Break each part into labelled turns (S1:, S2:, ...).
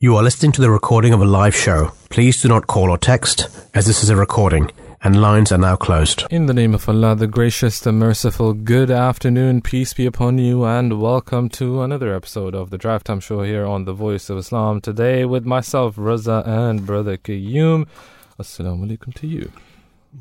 S1: You are listening to the recording of a live show. Please do not call or text, as this is a recording, and lines are now closed.
S2: In the name of Allah, the gracious, the merciful, good afternoon, peace be upon you, and welcome to another episode of the Drive Time Show here on the Voice of Islam. Today, with myself, Raza, and Brother Qayyum. Assalamu alaikum to you.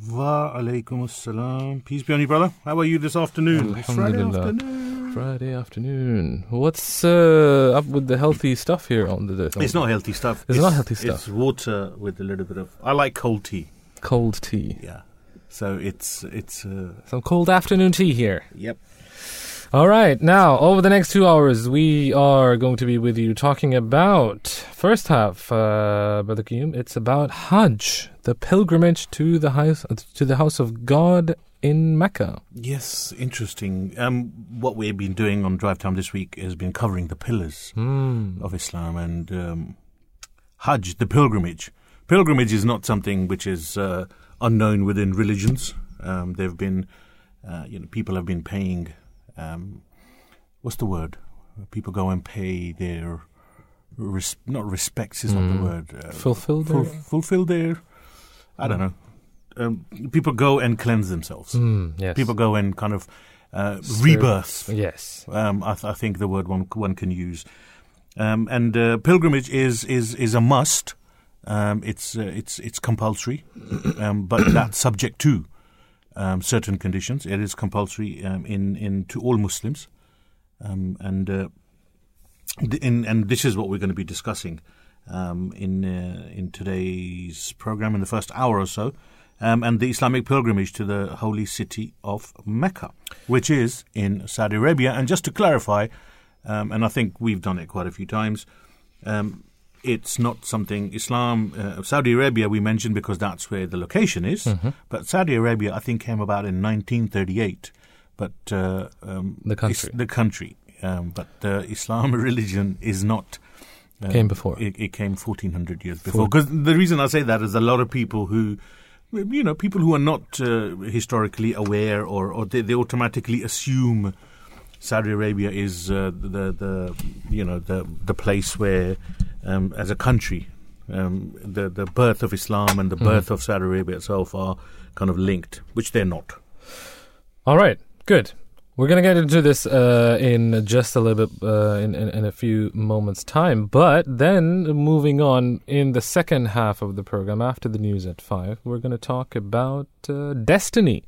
S3: Wa alaikum assalam. Peace be on you, brother. How are you this afternoon? It's Friday afternoon.
S2: Friday afternoon. What's uh, up with the healthy stuff here on the? On
S3: It's not healthy stuff.
S2: It's not healthy stuff.
S3: It's water with a little bit of. I like cold tea.
S2: cold tea.
S3: Yeah. So it's it's. Uh,
S2: Some cold afternoon tea here.
S3: yep.
S2: All right, now over the next two hours, we are going to be with you talking about first half, uh, Brother Qayyum. It's about Hajj, the pilgrimage to the house to the house of God in Mecca.
S3: Yes, interesting. Um, what we've been doing on Drive Time this week has been covering the pillars
S2: Hmm.
S3: of Islam and um, Hajj, the pilgrimage. Pilgrimage is not something which is uh, unknown within religions. Um, there have been, uh, you know, people have been paying. Um, what's the word? People go and pay their, res- not respects is not
S2: Mm.
S3: the word. Uh,
S2: Fulfill
S3: ful-
S2: their-
S3: fulfill their. I don't know. Um, people go and cleanse themselves.
S2: Hmm, yes.
S3: People go and kind of uh, rebirth.
S2: Yes.
S3: Um, I, th- I think the word one one can use. Um, and uh, pilgrimage is is is a must. Um, it's uh, it's it's compulsory, um, but that's subject to um, certain conditions. It is compulsory um, in in to all Muslims, um, and uh, in, and this is what we're going to be discussing um, in uh, in today's program in the first hour or so. Um, and the Islamic pilgrimage to the holy city of Mecca, which is in Saudi Arabia. And just to clarify, um, and I think we've done it quite a few times, um, it's not something Islam, uh, Saudi Arabia we mentioned because that's where the location is. But Saudi Arabia, I think, came about in 1938. But uh, um,
S2: The country.
S3: the country. Um, but the Islam religion is not. um,
S2: Came before.
S3: It, it came 1400 years before. Because the reason I say that is a lot of people who, you know, people who are not uh, historically aware or, or they, they automatically assume Saudi Arabia is uh, the, the, you know, the, the place where, um, as a country, um, the, the birth of Islam and the birth of Saudi Arabia itself are kind of linked, which they're not.
S2: All right, good. We're to get into this uh, in just a little bit uh, in, in, in a few moments' time. But then, moving on in the second half of the program, after the news at 5, we're to talk about uh, destiny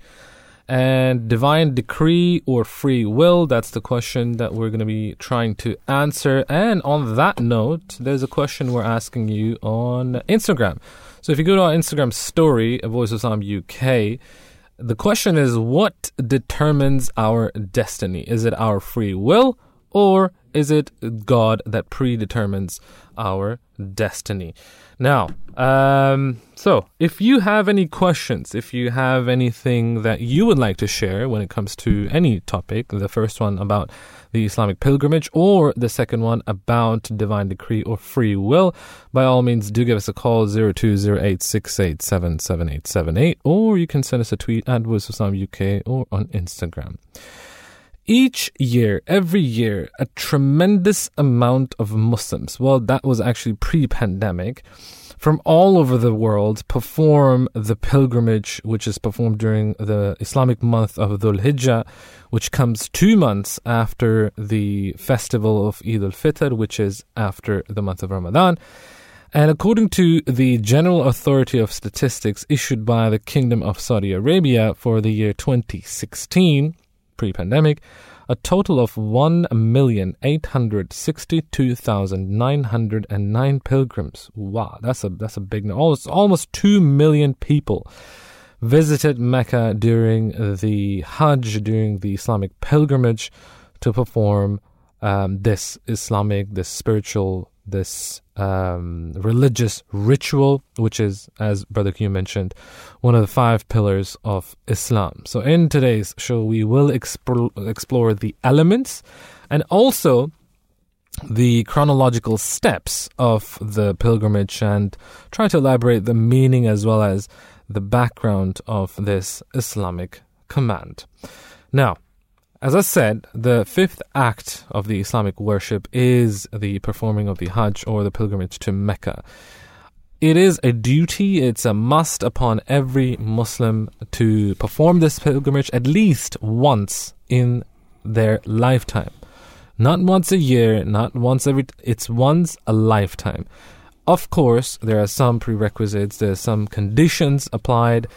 S2: and divine decree or free will. That's the question that we're to be trying to answer. And on that note, there's a question we're asking you on Instagram. So if you go to our Instagram story, Voice of Islam UK, the question is what determines our destiny? Is it our free will or is it God that predetermines our destiny? Now, um, so if you have any questions, if you have anything that you would like to share when it comes to any topic, the first one about the Islamic pilgrimage or the second one about divine decree or free will, by all means do give us a call 020868777878 or you can send us a tweet at Voice UK or on Instagram. Each year, every year, a tremendous amount of Muslims, well, that was actually pre pandemic, from all over the world perform the pilgrimage, which is performed during the Islamic month of Dhul Hijjah, which comes two months after the festival of Eid al Fitr, which is after the month of Ramadan. And according to the General Authority of Statistics issued by the Kingdom of Saudi Arabia for the year 2016, pre pandemic, a total of 1,862,909 pilgrims. Wow, that's a that's a big number. Almost almost 2 million people visited Mecca during the Hajj, during the Islamic pilgrimage to perform um, this Islamic, this spiritual, this um, religious ritual, which is, as Brother Q mentioned, one of the five pillars of Islam. So, in today's show, we will explore, explore the elements and also the chronological steps of the pilgrimage and try to elaborate the meaning as well as the background of this Islamic command. Now, As I said, the fifth act of the Islamic worship is the performing of the Hajj or the pilgrimage to Mecca. It is a duty, it's a must upon every Muslim to perform this pilgrimage at least once in their lifetime. Not once a year, not once every, it's once a lifetime. Of course, there are some prerequisites, there are some conditions applied.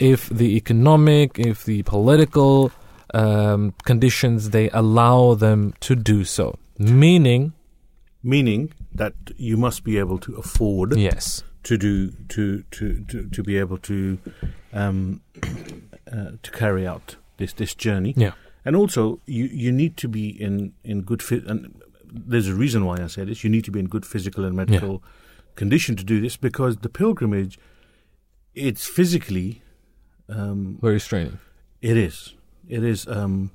S2: If the economic, if the political um, conditions, they allow them to do so. Meaning,
S3: Meaning that you must be able to afford
S2: yes,
S3: to do to to to, to be able to um, uh, to carry out this this journey.
S2: yeah,
S3: And also, you, you need to be in, in good fit. And there's a reason why I say this. You need to be in good physical and medical condition to do this because the pilgrimage, it's physically, um,
S2: very straining.
S3: it is. It is. Um,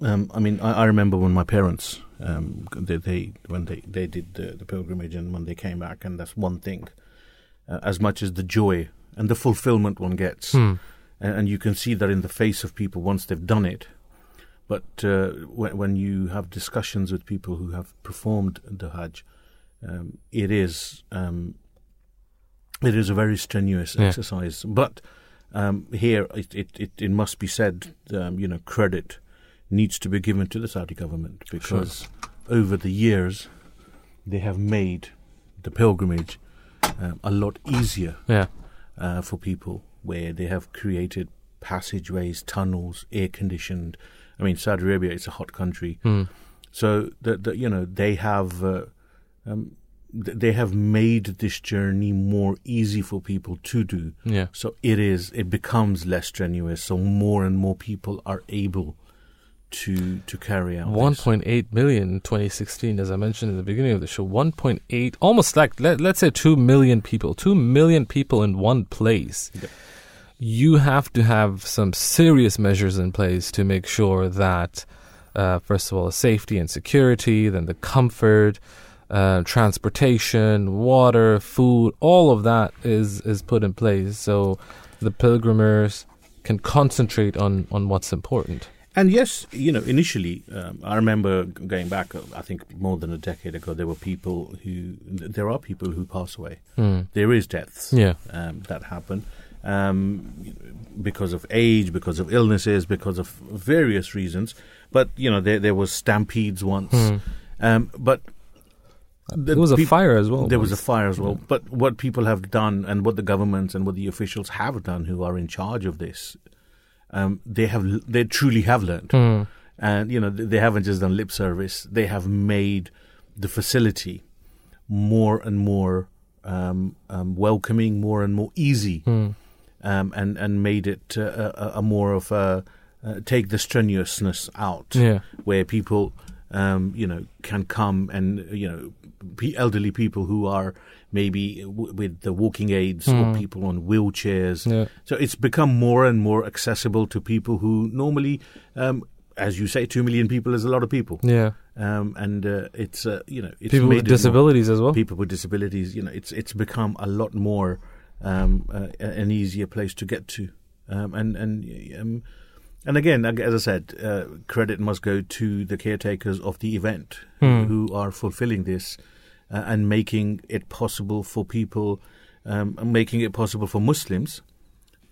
S3: um, I mean, I, I remember when my parents, um, they, they when they, they did the, the pilgrimage and when they came back, and that's one thing. Uh, as much as the joy and the fulfillment one gets,
S2: Hmm.
S3: and, and you can see that in the face of people once they've done it. But uh, when, when you have discussions with people who have performed the Hajj, um, it is um, it is a very strenuous
S2: Yeah.
S3: exercise. But um, here, it, it, it, it must be said, um, you know, credit needs to be given to the Saudi government because over the years they have made the pilgrimage um, a lot easier
S2: Yeah,
S3: uh, for people where they have created passageways, tunnels, air conditioned. I mean, Saudi Arabia is a hot country,
S2: Hmm.
S3: so the, you know they have uh, um, they have made this journey more easy for people to do.
S2: yeah,
S3: So it is it becomes less strenuous. So more and more people are able to to carry out
S2: 1.8 million in 2016, as I mentioned in the beginning of the show. 1.8, almost like let, let's say 2 million people. 2 million people in one place.
S3: Yep.
S2: You have to have some serious measures in place to make sure that, uh, first of all, safety and security, then the comfort, uh, transportation, water, food, all of that is is put in place so the pilgrimers can concentrate on on what's important.
S3: And yes, you know, initially, um, I remember going back. uh, I think more than a decade ago, there were people who there are people who pass away.
S2: Hmm.
S3: There is deaths
S2: Yeah.
S3: um, that happen um, because of age, because of illnesses, because of various reasons. But you know, there there was stampedes once.
S2: Hmm.
S3: Um, but
S2: There was a
S3: peop-
S2: fire as well.
S3: There was a fire as well. But what people have done, and what the governments and what the officials have done, who are in charge of this, um, they have they truly have learned,
S2: Hmm.
S3: and you know th- they haven't just done lip service. They have made the facility more and more um, um, welcoming, more and more easy, um, and and made it uh, a, a more of a uh, take the strenuousness out
S2: Yeah.
S3: where people, um, you know, can come and you know, pe- elderly people who are maybe w- with the walking aids or
S2: Mm.
S3: people on wheelchairs.
S2: Yeah.
S3: So it's become more and more accessible to people who normally, um, as you say, two million people is a lot of people,
S2: Yeah.
S3: um, and uh, it's uh, you know, it's
S2: People
S3: made
S2: with
S3: it more-
S2: disabilities as well.
S3: people with disabilities. You know, it's it's become a lot more um, uh, an easier place to get to, um, and and um, and again, as I said, uh, credit must go to the caretakers of the event
S2: Hmm.
S3: who are fulfilling this uh, and making it possible for people, um, making it possible for Muslims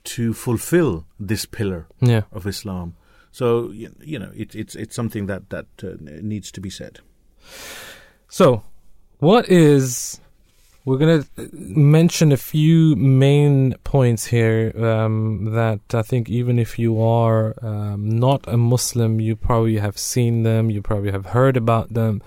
S3: to fulfill this pillar
S2: Yeah.
S3: of Islam. So you, you know, it, it's it's something that that uh, needs to be said.
S2: So, what is. We're going to mention a few main points here um, that I think even if you are um, not a Muslim, you probably have seen them, you probably have heard about them,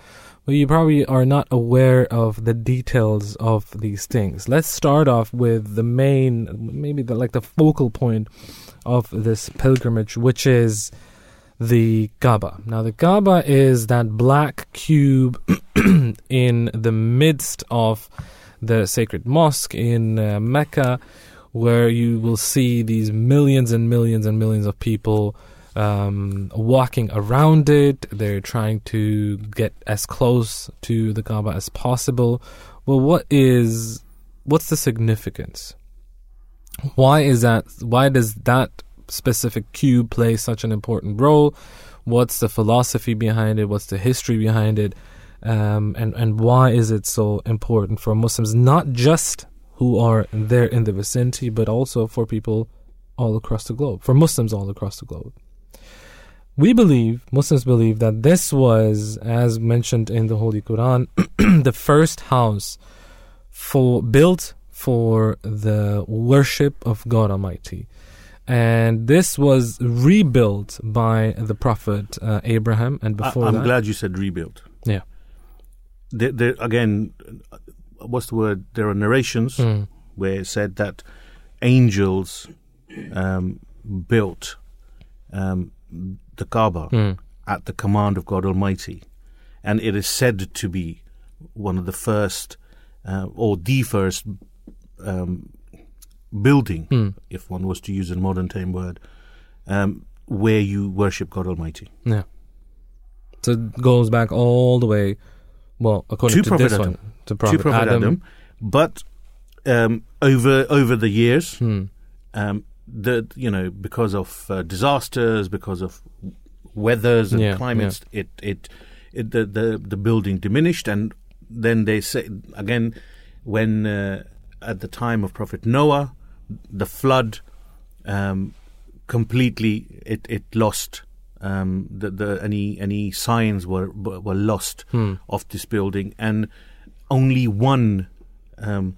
S2: but you probably are not aware of the details of these things. Let's start off with the main, maybe the, like the focal point of this pilgrimage, which is the Kaaba. Now, the Kaaba is that black cube in the midst of the sacred mosque in uh, Mecca, where you will see these millions and millions and millions of people um, walking around it. They're trying to get as close to the Kaaba as possible. Well, what is what's the significance? Why is that? Why does that specific cube play such an important role? What's the philosophy behind it? What's the history behind it? Um, and and why is it so important for Muslims, not just who are there in the vicinity, but also for people all across the globe, for Muslims all across the globe? We believe, Muslims believe, that this was, as mentioned in the Holy Quran, the first house for built for the worship of God Almighty. And this was rebuilt by the Prophet uh, Abraham, and
S3: I,
S2: before
S3: I'm
S2: that,
S3: glad you said rebuilt.
S2: yeah,
S3: There, there, again, what's the word? There are narrations
S2: Mm.
S3: where it said that angels um, built um, the Kaaba
S2: Mm.
S3: at the command of God Almighty, and it is said to be one of the first uh, or the first um, building,
S2: Mm.
S3: if one was to use a modern time word, um, where you worship God Almighty.
S2: yeah. So it goes back all the way, well, according
S3: To
S2: to,
S3: Prophet
S2: this
S3: Adam.
S2: one, to Prophet,
S3: to Prophet
S2: Adam.
S3: Adam, but um, over over the years,
S2: Hmm.
S3: um, the you know because of uh, disasters, because of weathers and
S2: Yeah,
S3: climates, it, it it the, the the building diminished, and then they say again when uh, at the time of Prophet Noah, the flood um, completely it it lost. Um, the, the any any signs were were lost
S2: Hmm.
S3: of this building, and only one um,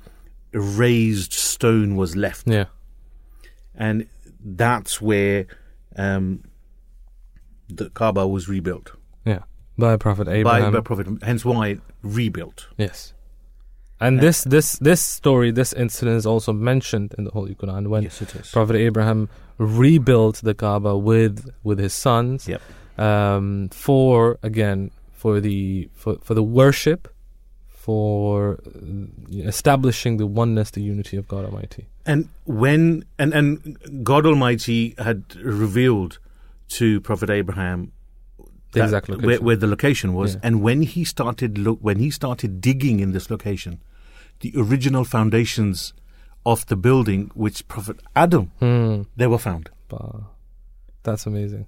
S3: raised stone was left
S2: Yeah.
S3: And that's where um, the Kaaba was rebuilt
S2: Yeah. By Prophet Abraham.
S3: by Prophet. Hence, why rebuilt.
S2: Yes. And this this this story, this incident is also mentioned in the Holy Quran when
S3: yes.
S2: Prophet Abraham rebuilt the Kaaba with with his sons
S3: Yep.
S2: um, for again for the for, for the worship for uh, establishing the oneness, the unity of God Almighty.
S3: And when and and God Almighty had revealed to Prophet Abraham
S2: The exact
S3: where,
S2: location.
S3: where the location was,
S2: Yeah.
S3: and when he started look when he started digging in this location, the original foundations of the building, which Prophet Adam
S2: Hmm.
S3: they were found.
S2: Wow. That's amazing.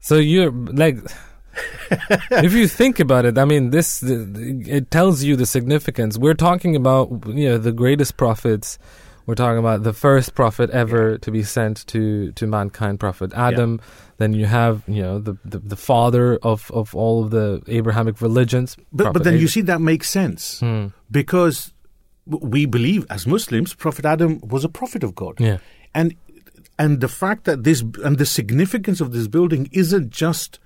S2: So you're like, if you think about it, I mean, this it tells you the significance. We're talking about you know the greatest prophets. We're talking about the first prophet ever to be sent to to mankind, Prophet Adam. Then you have you know the the, the father of of all of the Abrahamic religions.
S3: But
S2: Prophet
S3: but then you see that makes sense.
S2: Hmm.
S3: because we believe as Muslims, Prophet Adam was a prophet of God,
S2: Yeah.
S3: and and the fact that this and the significance of this building isn't just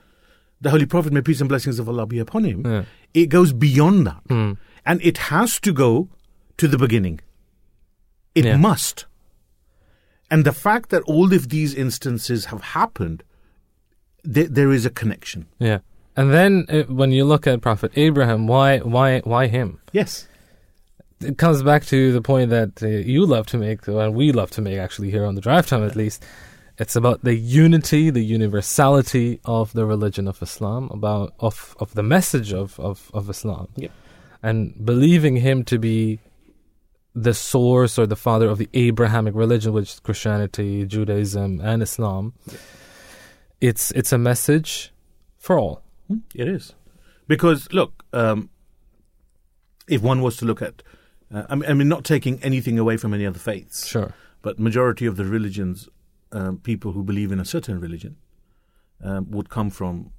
S3: the Holy Prophet, may peace and blessings of Allah be upon him.
S2: Yeah.
S3: It goes beyond that,
S2: Hmm.
S3: and it has to go to the beginning. It
S2: Yeah.
S3: must. And the fact that all of these instances have happened, there, there is a connection.
S2: Yeah. And then uh, when you look at Prophet Abraham, why why why him?
S3: Yes.
S2: it comes back to the point that uh, you love to make, and we love to make actually here on the drive time at least. It's about the unity, the universality of the religion of Islam, about of of the message of of, of Islam,
S3: Yep.
S2: and believing him to be the source or the father of the Abrahamic religion, which is Christianity, Judaism, and Islam. It's it's a message for all.
S3: It is. Because, look, um, if one was to look at, uh, I, mean, I mean, not taking anything away from any other faiths,
S2: Sure.
S3: but majority of the religions, um, people who believe in a certain religion, um, would come from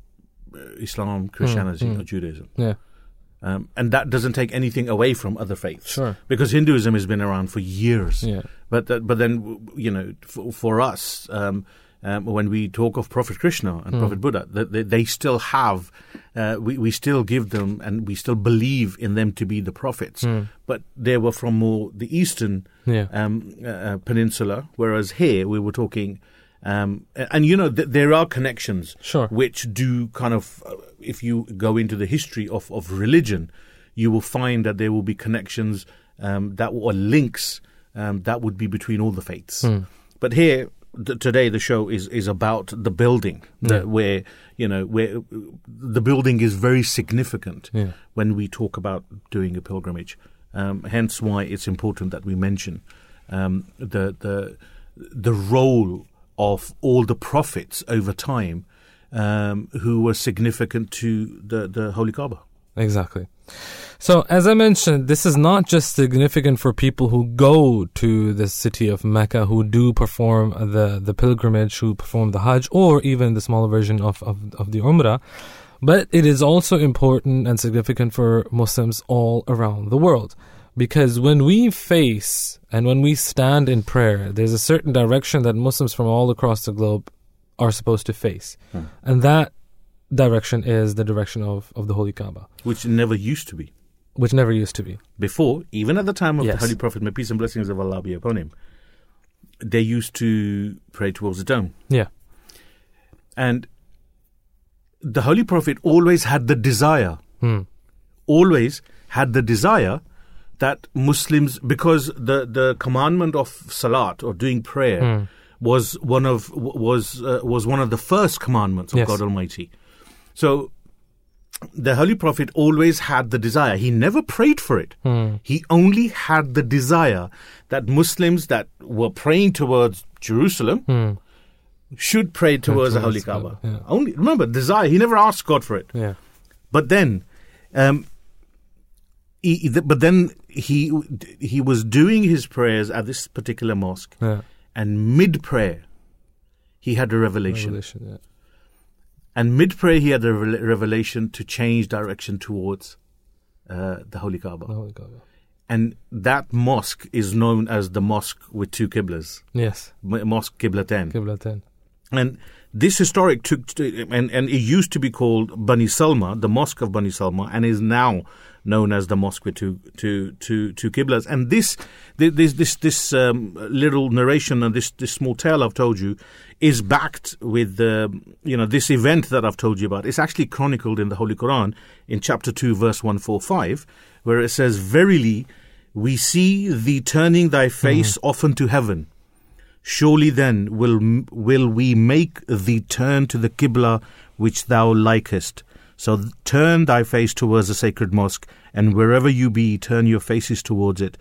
S3: uh, Islam, Christianity,
S2: mm.
S3: or Judaism.
S2: Yeah.
S3: Um, and that doesn't take anything away from other faiths.
S2: Sure.
S3: Because Hinduism has been around for years.
S2: Yeah.
S3: But that, but then you know, for, for us, um, um, when we talk of Prophet Krishna and
S2: Hmm.
S3: Prophet Buddha, that they, they still have, uh, we we still give them and we still believe in them to be the prophets.
S2: Hmm.
S3: But they were from more the eastern
S2: Yeah.
S3: um, uh, uh, peninsula, whereas here we were talking. Um, and you know th- there are connections
S2: Sure.
S3: which do kind of uh, if you go into the history of, of religion you will find that there will be connections um, that or links um, that would be between all the faiths
S2: Hmm.
S3: but here th- today the show is is about the building
S2: Yeah.
S3: where you know where the building is very significant
S2: Yeah.
S3: when we talk about doing a pilgrimage um, hence why it's important that we mention um, the the the role of all the prophets over time um, who were significant to the, the Holy Kaaba.
S2: Exactly. So, as I mentioned, this is not just significant for people who go to the city of Mecca, who do perform the, the pilgrimage, who perform the Hajj, or even the smaller version of, of, of the Umrah, but it is also important and significant for Muslims all around the world. Because when we face and when we stand in prayer, there's a certain direction that Muslims from all across the globe are supposed to face.
S3: Hmm.
S2: And that direction is the direction of, of the Holy Kaaba,
S3: Which never used to be.
S2: which never used to be.
S3: Before, even at the time of
S2: Yes.
S3: the Holy Prophet, may peace and blessings of Allah be upon him, they used to pray towards the dome.
S2: Yeah.
S3: And the Holy Prophet always had the desire,
S2: Hmm.
S3: always had the desire that Muslims, because the, the commandment of salat or doing prayer
S2: Hmm.
S3: was one of was uh, was one of the first commandments of
S2: Yes.
S3: God Almighty. So the Holy Prophet always had the desire. He never prayed for it.
S2: Hmm.
S3: He only had the desire that Muslims that were praying towards Jerusalem
S2: Hmm.
S3: should pray towards the Holy Kaaba.
S2: Yeah.
S3: Only remember desire. He never asked God for it.
S2: Yeah.
S3: But then, um, he, but then he he was doing his prayers at this particular mosque,
S2: Yeah.
S3: and mid prayer, he had a revelation.
S2: Revelation.
S3: And mid prayer, he had a re- revelation to change direction towards uh, the Holy Kaaba.
S2: The Holy Kaaba.
S3: And that mosque is known as the mosque with two qiblas,
S2: Yes.
S3: M- Mosque Qiblatain.
S2: Qibla 10.
S3: And this historic took, to, and, and it used to be called Bani Salma, the Mosque of Bani Salma, and is now known as the Mosque with two, two, two, two Qiblas. And this, this, this, this um, little narration and this, this small tale I've told you is backed with, uh, you know, this event that I've told you about. It's actually chronicled in the Holy Quran in chapter 2, verse 145, where it says, Verily, we see thee turning thy face often to heaven. Surely then will will we make thee turn to the Qibla which thou likest. So turn thy face towards the sacred mosque, and wherever you be, turn your faces towards it.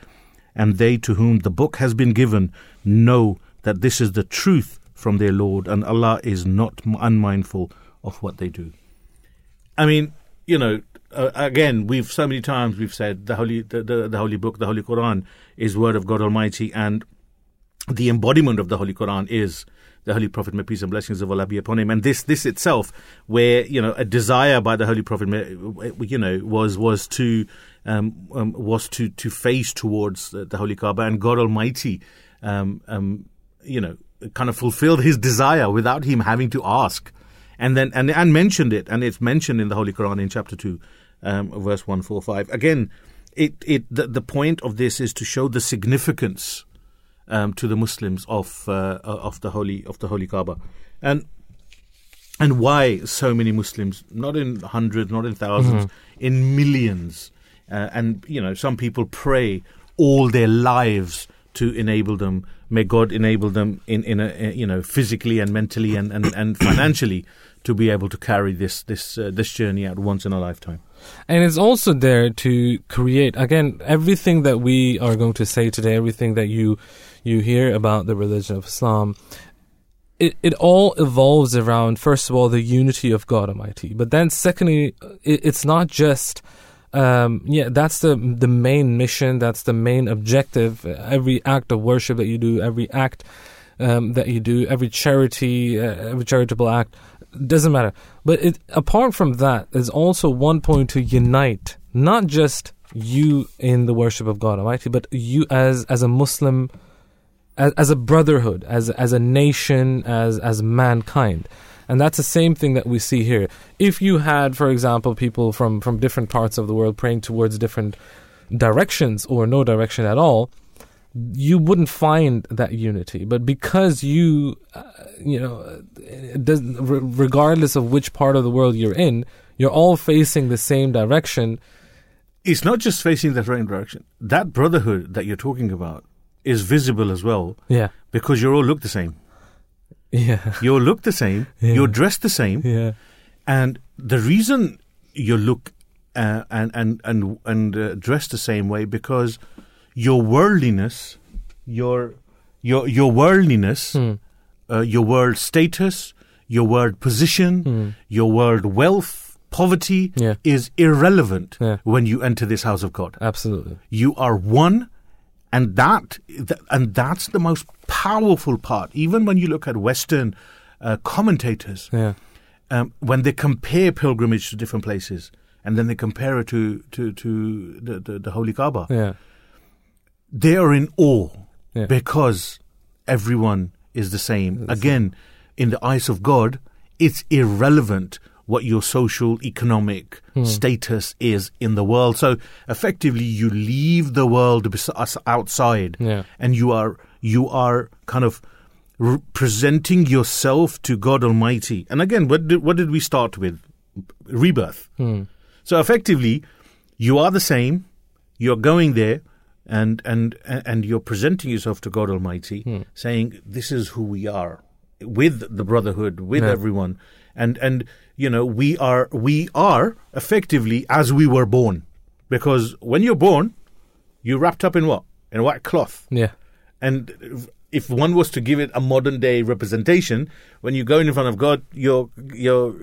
S3: And they to whom the book has been given know that this is the truth from their Lord, and Allah is not unmindful of what they do. I mean, you know, uh, again, we've so many times we've said the holy, the, the, the holy book, the Holy Quran, is word of God Almighty, and the embodiment of the Holy Quran is the Holy Prophet, may peace and blessings of Allah be upon him. And this, this itself, where you know a desire by the Holy Prophet, you know, was was to um, um, was to to face towards the, the Holy Kaaba, and God Almighty, um, um, you know, kind of fulfilled His desire without him having to ask, and then and and mentioned it, and it's mentioned in the Holy Quran in chapter two, um, verse one four five. Again, it it the, the point of this is to show the significance um, to the Muslims of uh, of the holy of the holy Kaaba, and and why so many Muslims, not in hundreds, not in 1000s in millions, uh, and you know some people pray all their lives to enable them. May God enable them in in a, you know physically and mentally and, and, and financially to be able to carry this this uh, this journey out once in a lifetime.
S2: And it's also there to create again everything that we are going to say today, everything that you you hear about the religion of Islam. It it all evolves around first of all the unity of God Almighty, but then secondly, it, it's not just. Um, yeah, that's the the main mission. That's the main objective. Every act of worship that you do, every act um, that you do, every charity, uh, every charitable act, doesn't matter. But it, apart from that, there's also one point to unite not just you in the worship of God Almighty, but you as as a Muslim, as, as a brotherhood, as as a nation, as as mankind. And that's the same thing that we see here. If you had, for example, people from, from different parts of the world praying towards different directions or no direction at all, you wouldn't find that unity. But because you, uh, you know, re- regardless of which part of the world you're in, you're all facing the same direction.
S3: It's not just facing the right direction. That brotherhood that you're talking about is visible as well
S2: Yeah,
S3: because you all look the same.
S2: yeah,
S3: You all look the same.
S2: Yeah.
S3: You're dressed the same.
S2: yeah,
S3: And the reason you look uh, and and and and uh, dress the same way because your worldliness, your your your worldliness
S2: Hmm.
S3: uh, your world status, your world position, your world wealth, poverty
S2: Yeah.
S3: is irrelevant
S2: Yeah.
S3: when you enter this house of God.
S2: Absolutely.
S3: You are one, and that and that's the most powerful part. Even when you look at Western uh, commentators,
S2: Yeah.
S3: um, when they compare pilgrimage to different places, and then they compare it to to, to the, the, the Holy Kaaba,
S2: Yeah.
S3: they are in awe
S2: Yeah.
S3: because everyone is the same. Again, in the eyes of God, it's irrelevant what your social economic
S2: Hmm.
S3: status is in the world. So effectively, you leave the world outside,
S2: Yeah.
S3: and you are you are kind of re- presenting yourself to God Almighty. And again, what did, what did we start with? Rebirth.
S2: Hmm.
S3: So effectively, you are the same. You're going there, and and and you're presenting yourself to God Almighty,
S2: Hmm.
S3: saying, "This is who we are." With the brotherhood, with
S2: Yeah.
S3: everyone, and and you know we are we are effectively as we were born, because when you're born, you're wrapped up in what in a white cloth,
S2: Yeah.
S3: and if- one was to give it a modern day representation, when you go in front of God, you're you're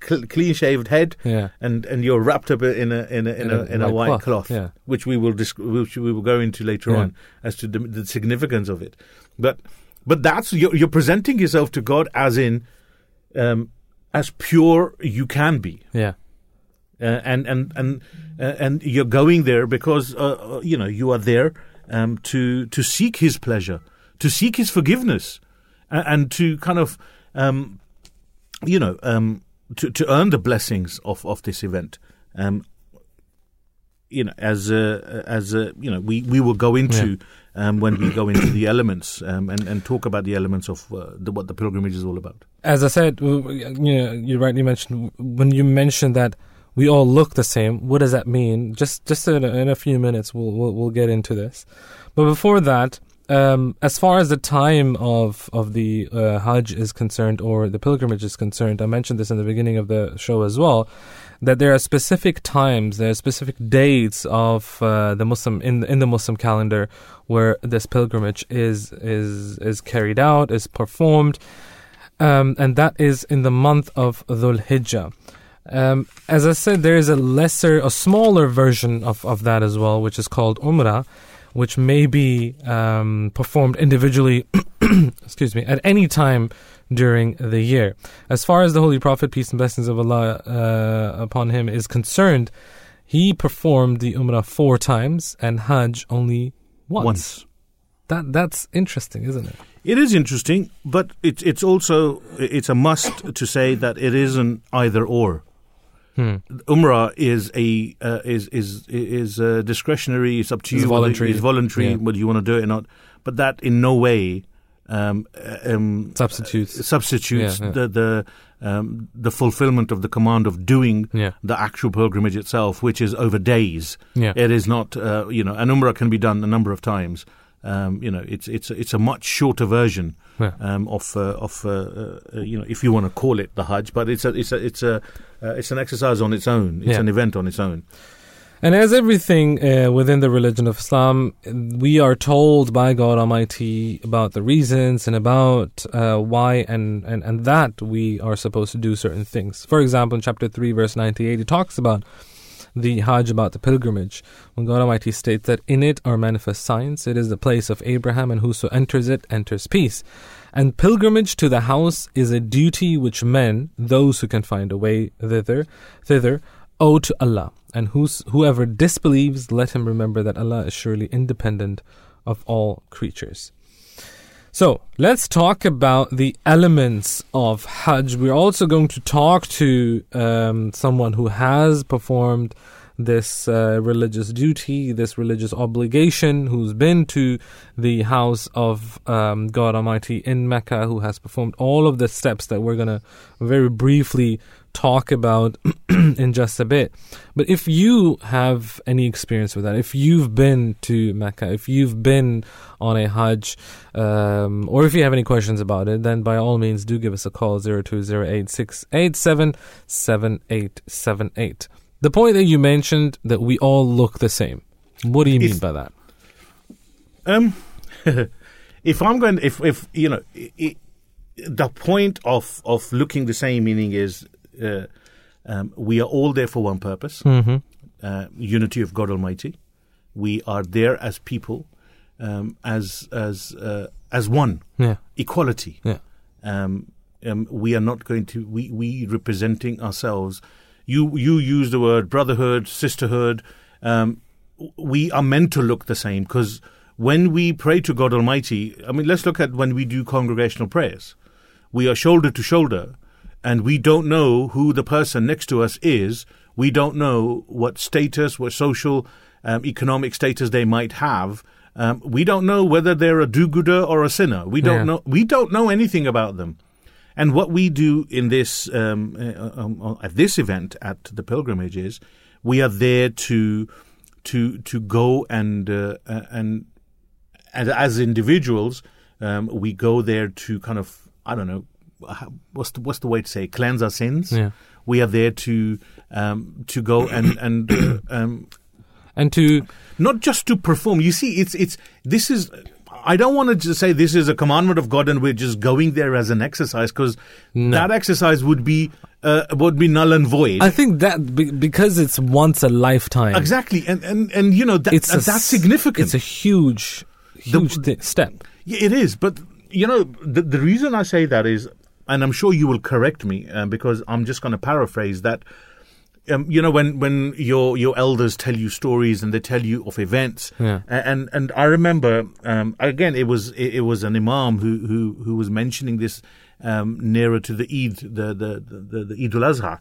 S3: clean shaved head,
S2: Yeah.
S3: and and you're wrapped up in a in a in, a, in a white, cloth,
S2: yeah.
S3: which we will disc- which we will go into later
S2: Yeah.
S3: on as to the, the significance of it. But but that's you're, you're presenting yourself to God as in um, as pure you can be
S2: Yeah.
S3: uh, and and and uh, and you're going there because uh, uh, you know you are there um, to to seek His pleasure, to seek His forgiveness, and, and to kind of um, you know um, to to earn the blessings of of this event. Um, you know, as uh, as uh, you know, we we will go into um, when we go into the elements um, and and talk about the elements of uh, the, what the pilgrimage is all about.
S2: As I said, you know, you rightly mentioned when you mentioned that we all look the same. What does that mean? Just just in a, in a few minutes, we'll, we'll we'll get into this. But before that, um, as far as the time of of the uh, Hajj is concerned or the pilgrimage is concerned, I mentioned this in the beginning of the show as well. That there are specific times, there are specific dates of uh, the Muslim in in the Muslim calendar where this pilgrimage is is is carried out, is performed um, and that is in the month of Dhul Hijjah. Um, as I said, there is a lesser, a smaller version of, of that as well, which is called Umrah, which may be um, performed individually, excuse me, at any time during the year. As far as the Holy Prophet, peace and blessings of Allah uh, upon him, is concerned, he performed the Umrah four times and Hajj only once.
S3: Once.
S2: That that's interesting, isn't it?
S3: It is interesting, but it's it's also it's a must to say that it isn't either or.
S2: Hmm.
S3: Umrah is a uh, is is is uh, discretionary. It's up to
S2: It's
S3: you.
S2: voluntary.
S3: It's voluntary
S2: Yeah.
S3: whether you want to do it or not. But that in no way um, uh, um,
S2: Substitutes.
S3: substitutes
S2: Yeah, yeah.
S3: the the um, the fulfillment of the command of doing
S2: Yeah.
S3: the actual pilgrimage itself, which is over days.
S2: Yeah.
S3: It is not, uh, you know, an umrah can be done a number of times. Um, you know, it's it's it's a much shorter version um, of uh, of uh, uh, you know, if you want to call it the Hajj, but it's a it's a it's a uh, it's an exercise on its own. It's an event on its own.
S2: And as everything uh, within the religion of Islam, we are told by God Almighty about the reasons and about uh, why and, and, and that we are supposed to do certain things. For example, in chapter 3, verse 98, it talks about the Hajj, about the pilgrimage, when God Almighty states that in it are manifest signs. It is the place of Abraham, and whoso enters it enters peace. And pilgrimage to the house is a duty which men, those who can find a way thither, thither, owe to Allah. And whos, whoever disbelieves, let him remember that Allah is surely independent of all creatures. So let's talk about the elements of Hajj. We're also going to talk to um, someone who has performed this uh, religious duty, this religious obligation, who's been to the house of um, God Almighty in Mecca, who has performed all of the steps that we're going to very briefly talk about in just a bit. But if you have any experience with that, if you've been to Mecca, if you've been on a Hajj, um, or if you have any questions about it, then by all means do give us a call 0208687778. The point that you mentioned that we all look the same. What do you mean
S3: If-
S2: by that?
S3: Um, if I'm going, if if you know, i i the point of of looking the same meaning is uh, um, we are all there for one purpose: uh, unity of God Almighty. We are there as people, um, as as uh, as one,
S2: Yeah.
S3: equality.
S2: Yeah.
S3: Um, um, we are not going to we we representing ourselves. You you use the word brotherhood, sisterhood. Um, we are meant to look the same because when we pray to God Almighty, I mean, let's look at when we do congregational prayers. We are shoulder to shoulder, and we don't know who the person next to us is. We don't know what status, what social, um, economic status they might have. Um, we don't know whether they're a do-gooder or a sinner. We don't
S2: Yeah.
S3: know. We don't know anything about them. And what we do in this um, uh, um, uh, at this event at the pilgrimage is we are there to to to go and uh, uh, and and as individuals um, we go there to kind of I don't know what's the, what's the way to say cleanse our sins.
S2: Yeah.
S3: We are there to um, to go and and uh, um,
S2: And to
S3: not just to perform. You see, it's it's this is. I don't want to just say this is a commandment of God and we're just going there as an exercise because that exercise would be uh, would be null and void.
S2: I think that be, because it's once a lifetime.
S3: exactly, and and and you know that,
S2: It's
S3: and
S2: a
S3: that's significant.
S2: It's a huge, huge thi- step.
S3: Yeah, it is, but you know the the reason I say that is, and I'm sure you will correct me um, because I'm just going to paraphrase that. Um, you know when when your your elders tell you stories and they tell you of events,
S2: Yeah.
S3: And and I remember um, again it was it, it was an imam who who who was mentioning this um, nearer to the Eid the the the, the Eid al Azha,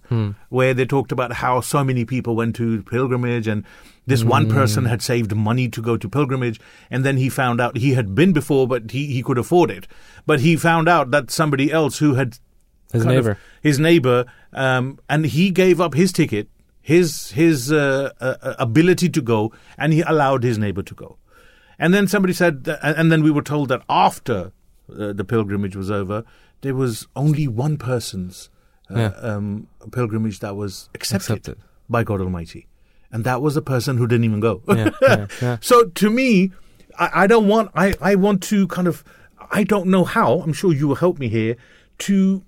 S3: where they talked about how so many people went to pilgrimage and this one person had saved money to go to pilgrimage, and then he found out he had been before, but he, he could afford it. But he found out that somebody else who had
S2: His
S3: kind of-
S2: neighbor.
S3: his neighbor, um, and he gave up his ticket, his his uh, uh, uh, ability to go, and he allowed his neighbor to go. And then somebody said, that, and then we were told that after uh, the pilgrimage was over, there was only one person's uh,
S2: Yeah.
S3: um, pilgrimage that was accepted,
S2: Accepted.
S3: by God Almighty, and that was a person who didn't even go.
S2: Yeah, yeah, yeah.
S3: So to me, I, I don't want. I, I want to kind of. I don't know how. I'm sure you will help me here to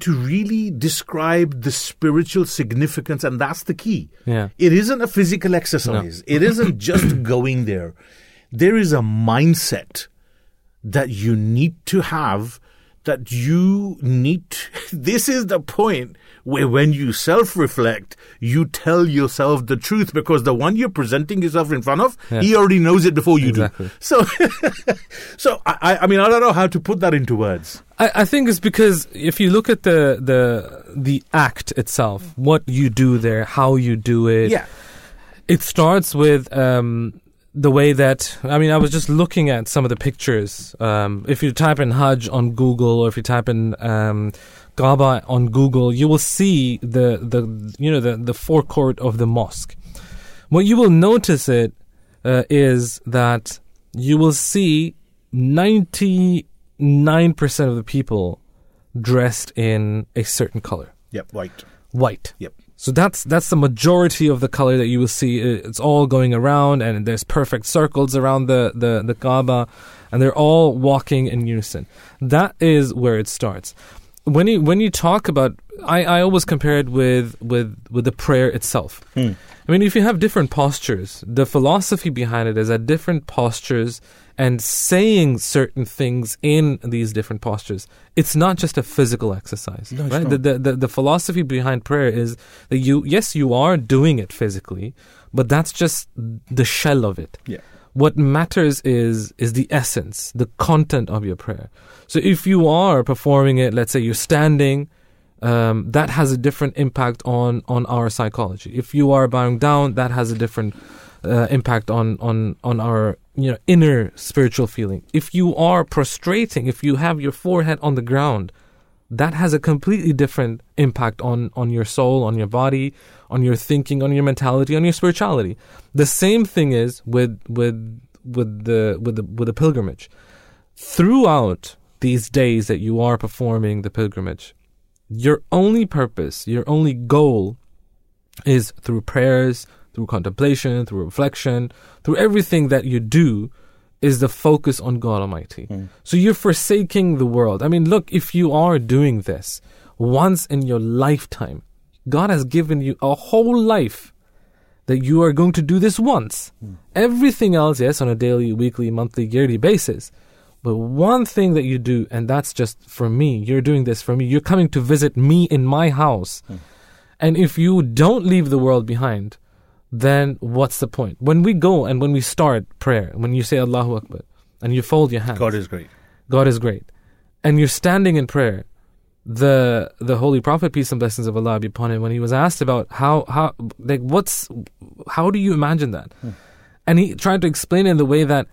S3: to really describe the spiritual significance, and that's the key.
S2: Yeah.
S3: It isn't a physical exercise. It isn't just going there. There is a mindset that you need to have that you need to, this is the point where when you self-reflect you tell yourself the truth because the one you're presenting yourself in front of he already knows it before you
S2: Exactly.
S3: do so so I, I- I mean i don't know how to put that into words.
S2: I, I think it's because if you look at the the the act itself, what you do there, how you do it,
S3: yeah.
S2: it starts with um, the way that I mean, I was just looking at some of the pictures. Um, if you type in Hajj on Google, or if you type in um, Kaaba on Google, you will see the the you know the the forecourt of the mosque. What you will notice it uh, is that you will see ninety nine percent of the people dressed in a certain color,
S3: yep white
S2: white.
S3: yep
S2: So that's that's the majority of the color that you will see. It's all going around, and there's perfect circles around the the the Kaaba, and they're all walking in unison. That is where it starts. When you when you talk about, I, I always compare it with with with the prayer itself. Hmm. I mean, if you have different postures, the philosophy behind it is that different postures and saying certain things in these different postures, it's not just a physical exercise.
S3: No,
S2: right? The, the, the, the philosophy behind prayer is that you, yes, you are doing it physically, but that's just the shell of it.
S3: yeah
S2: What matters is is the essence, the content of your prayer. So if you are performing it, let's say you're standing, um, that has a different impact on on our psychology. If you are bowing down, that has a different uh, impact on on on our you know inner spiritual feeling. If you are prostrating, if you have your forehead on the ground, that has a completely different impact on on your soul, on your body, on your thinking, on your mentality, on your spirituality. The same thing is with with with the with the with the pilgrimage. Throughout these days that you are performing the pilgrimage, your only purpose, your only goal is through prayers, through contemplation, through reflection, through everything that you do is the focus on God Almighty. Hmm. So you're forsaking the world. I mean, look, if you are doing this once in your lifetime, God has given you a whole life that you are going to do this once. Hmm. Everything else, yes, on a daily, weekly, monthly, yearly basis. But one thing that you do, and that's just for me, you're doing this for me. You're coming to visit me in my house. Hmm. And if you don't leave the world behind, then what's the point? When we go and when we start prayer, when you say Allahu Akbar and you fold your hands,
S3: God is great.
S2: God is great, and you're standing in prayer, the the Holy Prophet peace and blessings of Allah be upon him, when he was asked about how how like what's how do you imagine that, hmm. and he tried to explain it in the way that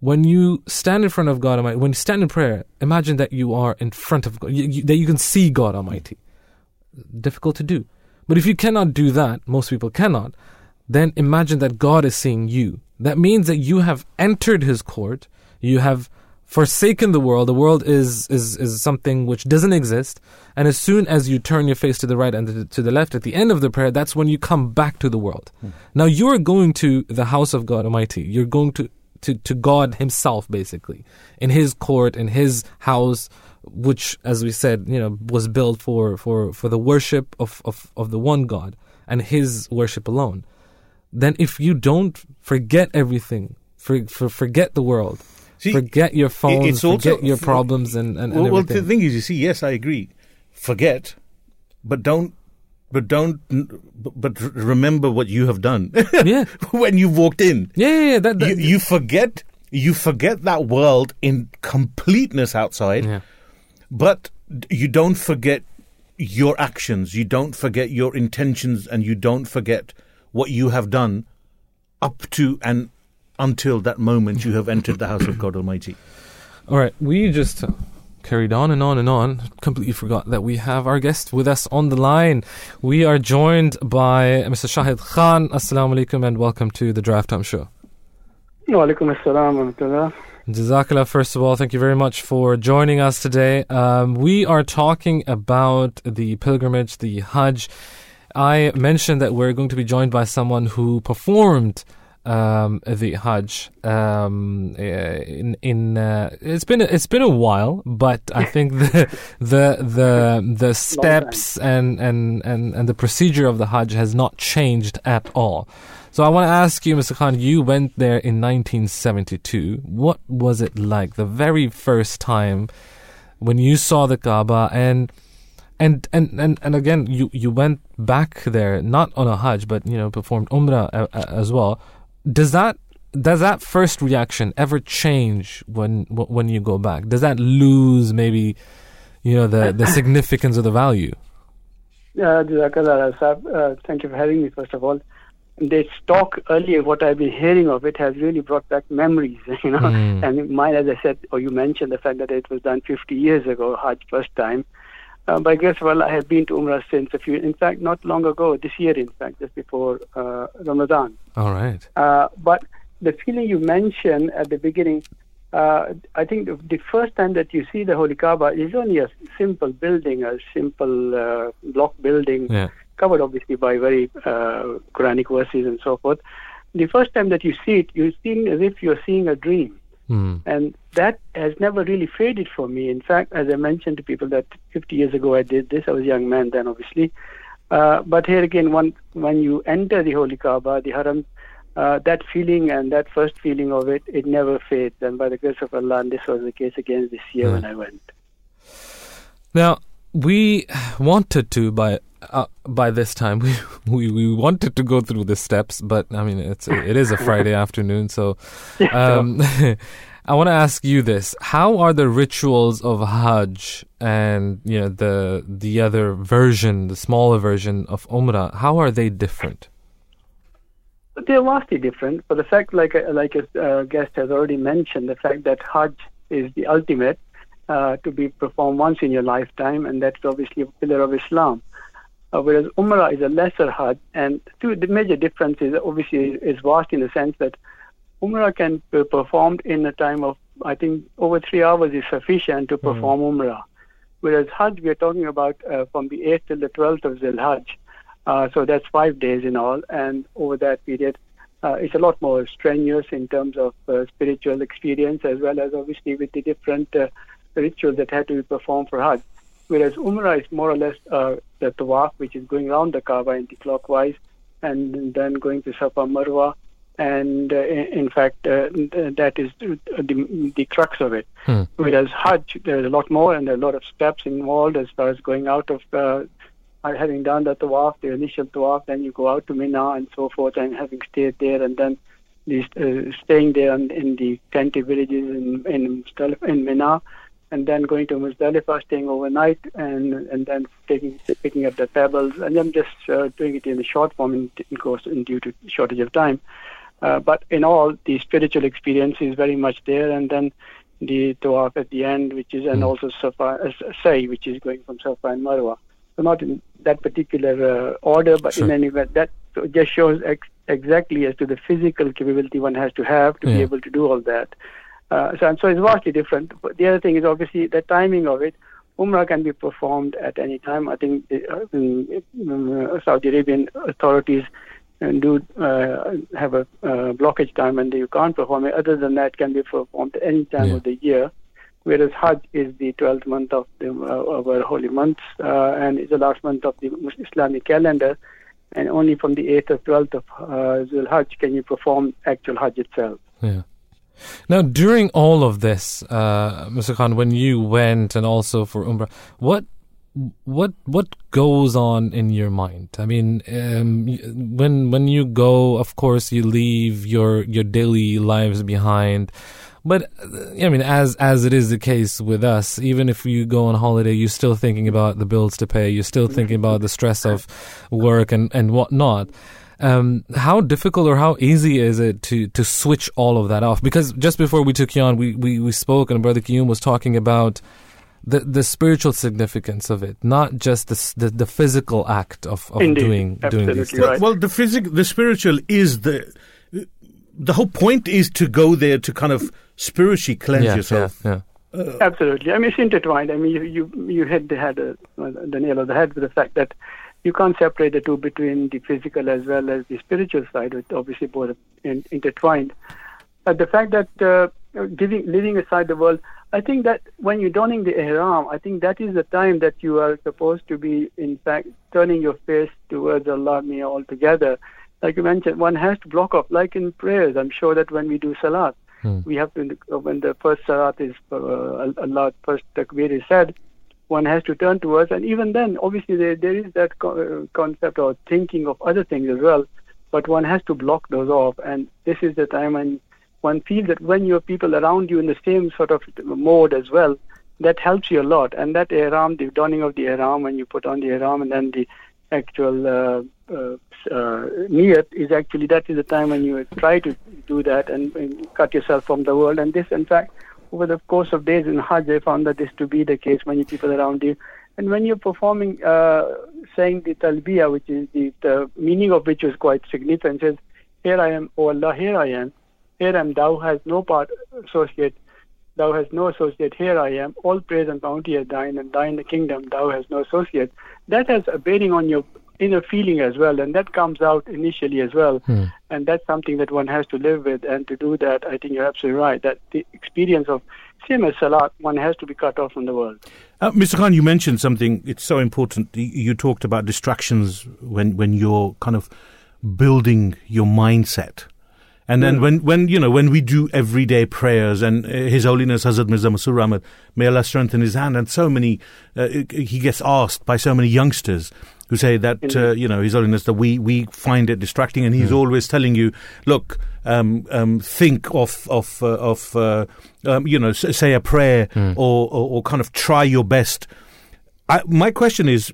S2: when you stand in front of God Almighty, when you stand in prayer, imagine that you are in front of God, you, you, that you can see God Almighty. Difficult to do, but if you cannot do that, most people cannot. Then imagine that God is seeing you. That means that you have entered His court. You have forsaken the world. The world is, is, is something which doesn't exist. And as soon as you turn your face to the right and to the, left at the end of the prayer, that's when you come back to the world. Hmm. Now you're going to the house of God Almighty. You're going to, to, to God Himself, basically, in His court, in His house, which, as we said, you know, was built for, for, for the worship of, of, of the one God and His worship alone. Then if you don't forget everything, for, for, forget the world,
S3: See,
S2: forget your phone,
S3: it's also-
S2: forget your problems and, and, and
S3: well, well, the thing is, you see, yes, I agree. Forget, but don't, but don't, but, but remember what you have done.
S2: Yeah.
S3: when you walked in,
S2: yeah, yeah, yeah, that, that,
S3: you, you forget, you forget that world in completeness outside,
S2: yeah.
S3: but you don't forget your actions. You don't forget your intentions, and you don't forget what you have done up to and until that moment you have entered the house of God Almighty.
S2: All right, we just uh, carried on and on and on. Completely forgot that we have our guest with us on the line. We are joined by Mr. Shahid Khan. Assalamu alaikum and welcome to the Drive Time Show.
S4: Walaikum assalam wa rahmatullah.
S2: Jazakallah, first of all, thank you very much for joining us today. Um, we are talking about the pilgrimage, the Hajj. I mentioned that we're going to be joined by someone who performed um, the Hajj. Um, uh, in in uh, it's been it's been a while, but I think the the the the steps and, and, and, and the procedure of the Hajj has not changed at all. So I want to ask you, Mr. Khan, you went there in 1972. What was it like the very first time when you saw the Kaaba and and and and, and again you, you went back there not on a Hajj but you know performed Umrah uh, uh, as well. Does that does that first reaction ever change when when you go back? Does that lose maybe you know the the significance of the value?
S4: Uh, Jazakallah. Uh, thank you for having me, first of all. This talk earlier, what I've been hearing of it has really brought back memories, you know.
S2: Mm.
S4: And mine, as I said, or you mentioned the fact that it was done 50 years ago, Hajj first time. Uh, by grace of Allah, I have been to Umrah since a few, in fact, not long ago, this year, in fact, just before uh, Ramadan.
S2: All right.
S4: Uh, but the feeling you mentioned at the beginning, uh, I think the, first time that you see the Holy Kaaba is only a simple building, a simple uh, block building,
S2: Yeah.
S4: covered obviously by very uh, Quranic verses and so forth. The first time that you see it, you're seeing as if you're seeing a dream.
S2: Mm.
S4: And that has never really faded for me. In fact, as I mentioned to people that 50 years ago I did this, I was a young man then, obviously. Uh, but here again, one, when you enter the Holy Kaaba, the Haram, uh, that feeling and that first feeling of it, it never fades. And by the grace of Allah, and this was the case again this year
S2: Yeah.
S4: when I went.
S2: Now we wanted to by uh, by this time we, we we wanted to go through the steps, but I mean it's it is a Friday afternoon, so um, I want to ask you this: How are the rituals of Hajj and you know the the other version, the smaller version of Umrah? How are they different?
S4: But they're vastly different. For the fact, like a, like a uh, guest has already mentioned, the fact that Hajj is the ultimate uh, to be performed once in your lifetime, and that's obviously a pillar of Islam. Uh, whereas Umrah is a lesser Hajj, and two, the major difference is obviously is vast in the sense that Umrah can be performed in a time of I think over three hours is sufficient to perform Umrah. Whereas Hajj, we are talking about uh, from the 8th till the 12th of Zil Hajj. Uh, so that's five days in all, and over that period, uh, it's a lot more strenuous in terms of uh, spiritual experience as well as obviously with the different uh, rituals that had to be performed for Hajj. Whereas Umrah is more or less uh, the tawaf, which is going around the Kaaba anti-clockwise and then going to Safa Marwa. And uh, in, fact, uh, that is the, the crux of it.
S2: Hmm.
S4: Whereas Hajj, there's a lot more and there are a lot of steps involved as far as going out of uh, having done the tawaf, the initial tawaf, then you go out to Mina and so forth, and having stayed there, and then these, uh, staying there in, in the tented villages in in, in Mina, and then going to Muzdalifah, staying overnight, and and then taking picking up the pebbles, and then just uh, doing it in a short form, in, in course, in due to shortage of time. Uh, but in all, the spiritual experience is very much there, and then the tawaf at the end, which is, and also Safa, uh, Say, which is going from Safa and Marwa. So not in that particular uh, order, but
S2: Sure.
S4: in any event, that just shows ex- exactly as to the physical capability one has to have to be able to do all that. Uh, so, and so it's vastly different. But the other thing is obviously the timing of it. Umrah can be performed at any time. I think the, uh, uh, Saudi Arabian authorities uh, do uh, have a uh, blockage time and you can't perform it. Other than that, can be performed any time
S2: Yeah.
S4: of the year. Whereas Hajj is the 12th month of the uh, of our holy months uh, and is the last month of the Islamic calendar. And only from the 8th or 12th of uh, Zul Hajj can you perform actual Hajj itself.
S2: Yeah. Now, during all of this, uh, Mr. Khan, when you went and also for Umrah, what what what goes on in your mind? I mean, um, when when you go, of course, you leave your your daily lives behind. But uh, I mean, as as it is the case with us, even if you go on holiday, you're still thinking about the bills to pay. You're still thinking about the stress of work and and whatnot. Um, how difficult or how easy is it to to switch all of that off? Because just before we took you on, we we, we spoke and Brother Kiyum was talking about the the spiritual significance of it, not just the the, the physical act of, of
S4: Indeed.
S2: doing doing these things.
S3: Well,
S4: right.
S3: well, the physic, the spiritual is the the whole point is to go there to kind of spiritually cleanse
S2: Yeah,
S3: yourself.
S2: yeah, yeah.
S4: Absolutely. I mean, it's intertwined. I mean, you you, you hit the head uh, the nail on the head with the fact that you can't separate the two between the physical as well as the spiritual side, which obviously both are in, intertwined. But the fact that uh, giving leaving aside the world, I think that when you're donning the ihram, I think that is the time that you are supposed to be, in fact, turning your face towards Allah Mia altogether. Like you mentioned, one has to block off, like in prayers. I'm sure that when we do salat,
S2: Hmm.
S4: we have to, when the first salat is, uh, Allah, first takbir is said, one has to turn towards, and even then, obviously, there, there is that co- uh, concept or thinking of other things as well, but one has to block those off, and this is the time when one feels that when you have people around you in the same sort of mode as well, that helps you a lot. And that ihram, the donning of the ihram, when you put on the ihram, and then the actual uh, uh, uh, niyat is actually that is the time when you try to do that and, and cut yourself from the world. And this, in fact, over the course of days in Hajj, I found that this to be the case. Many people around you, and when you're performing, uh, saying the talbiyah, which is the, the meaning of which is quite significant, says, "Here I am, O Allah, here I am, here I am. Thou has no part associate." Thou hast no associate, here I am. All praise and bounty are thine, and thine the kingdom. Thou hast no associate. That has a bearing on your inner feeling as well, and that comes out initially as well.
S2: Hmm.
S4: And that's something that one has to live with. And to do that, I think you're absolutely right. That the experience of same as salat, one has to be cut off from the world.
S3: Uh, Mr. Khan, you mentioned something. It's so important. You, you talked about distractions when when you're kind of building your mindset. And then when, when you know when we do everyday prayers and uh, His Holiness Hazrat Mirza Masroor Ahmad, may Allah strengthen his hand, and so many uh, he gets asked by so many youngsters who say that uh, you know His Holiness that we we find it distracting, and he's always telling you, look, um, um, think of of uh, of uh, um, you know say a prayer or, or or kind of try your best. I, my question is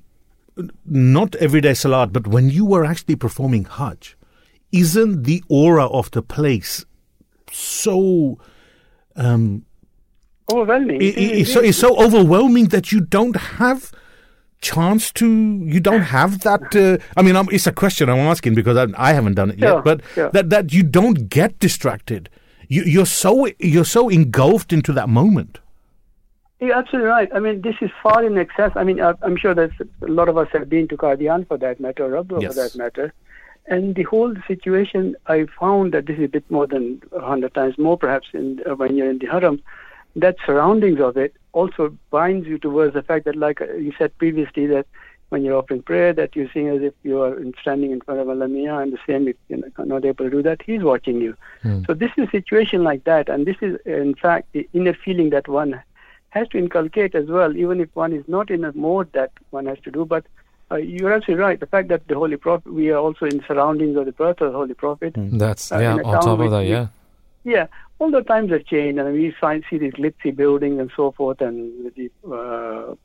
S3: not everyday salat, but when you were actually performing Hajj, isn't the aura of the place so um,
S4: Overwhelming.
S3: i- i- it's so it's so overwhelming that you don't have chance to you don't have that uh, i mean um, it's a question i'm asking because I, I haven't done it yet but
S4: sure.
S3: that that you don't get distracted you, you're so you're so engulfed into that moment
S4: You're absolutely right. I mean, this is far in excess. I mean, I'm sure that a lot of us have been to Qadian for that matter, or
S3: Yes.
S4: for that matter. And the whole situation, I found that this is a bit more than a hundred times more, perhaps, in, uh, when you're in the haram. That surroundings of it also binds you towards the fact that, like you said previously, that when you're offering prayer, that you're seeing as if you are standing in front of Allah Mia, and the same if you're not able to do that, He's watching you. So this is a situation like that, and this is, in fact, the inner feeling that one has to inculcate as well, even if one is not in a mode that one has to do. But uh, you're absolutely right. The fact that the Holy Prophet, we are also in surroundings of the birth of the Holy Prophet.
S2: That's
S4: Uh,
S2: yeah.
S4: in
S2: On top of
S4: which
S2: that,
S4: we-
S2: yeah.
S4: Yeah, all the times have changed, and we find see these glitzy buildings and so forth, and the uh,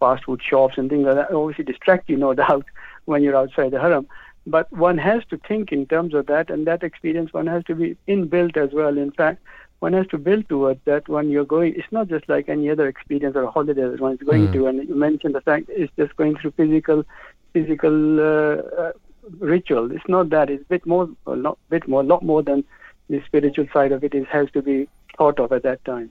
S4: fast food shops and things like that. Obviously, distract you, no doubt, when you're outside the haram. But one has to think in terms of that, and that experience one has to be inbuilt as well. In fact, one has to build towards that when you're going. It's not just like any other experience or a holiday that one is going
S2: Mm.
S4: to. And you mentioned the fact it's just going through physical, physical uh, uh, ritual. It's not that. It's a bit more, a lot, bit more, a lot more than the spiritual side of it is has to be thought of at that time.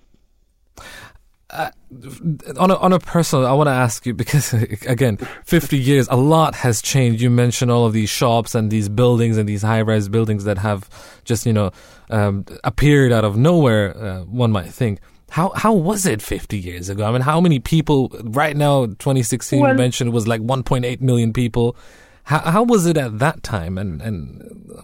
S2: On a, on a personal, I want to ask you because again, 50 years, a lot has changed. You mentioned all of these shops and these buildings and these high-rise buildings that have just you know um, appeared out of nowhere. Uh, one might think. How how was it 50 years ago? I mean, how many people right now? 2016 you
S4: Well-
S2: mentioned was like 1.8 million people. How how was it at that time? And and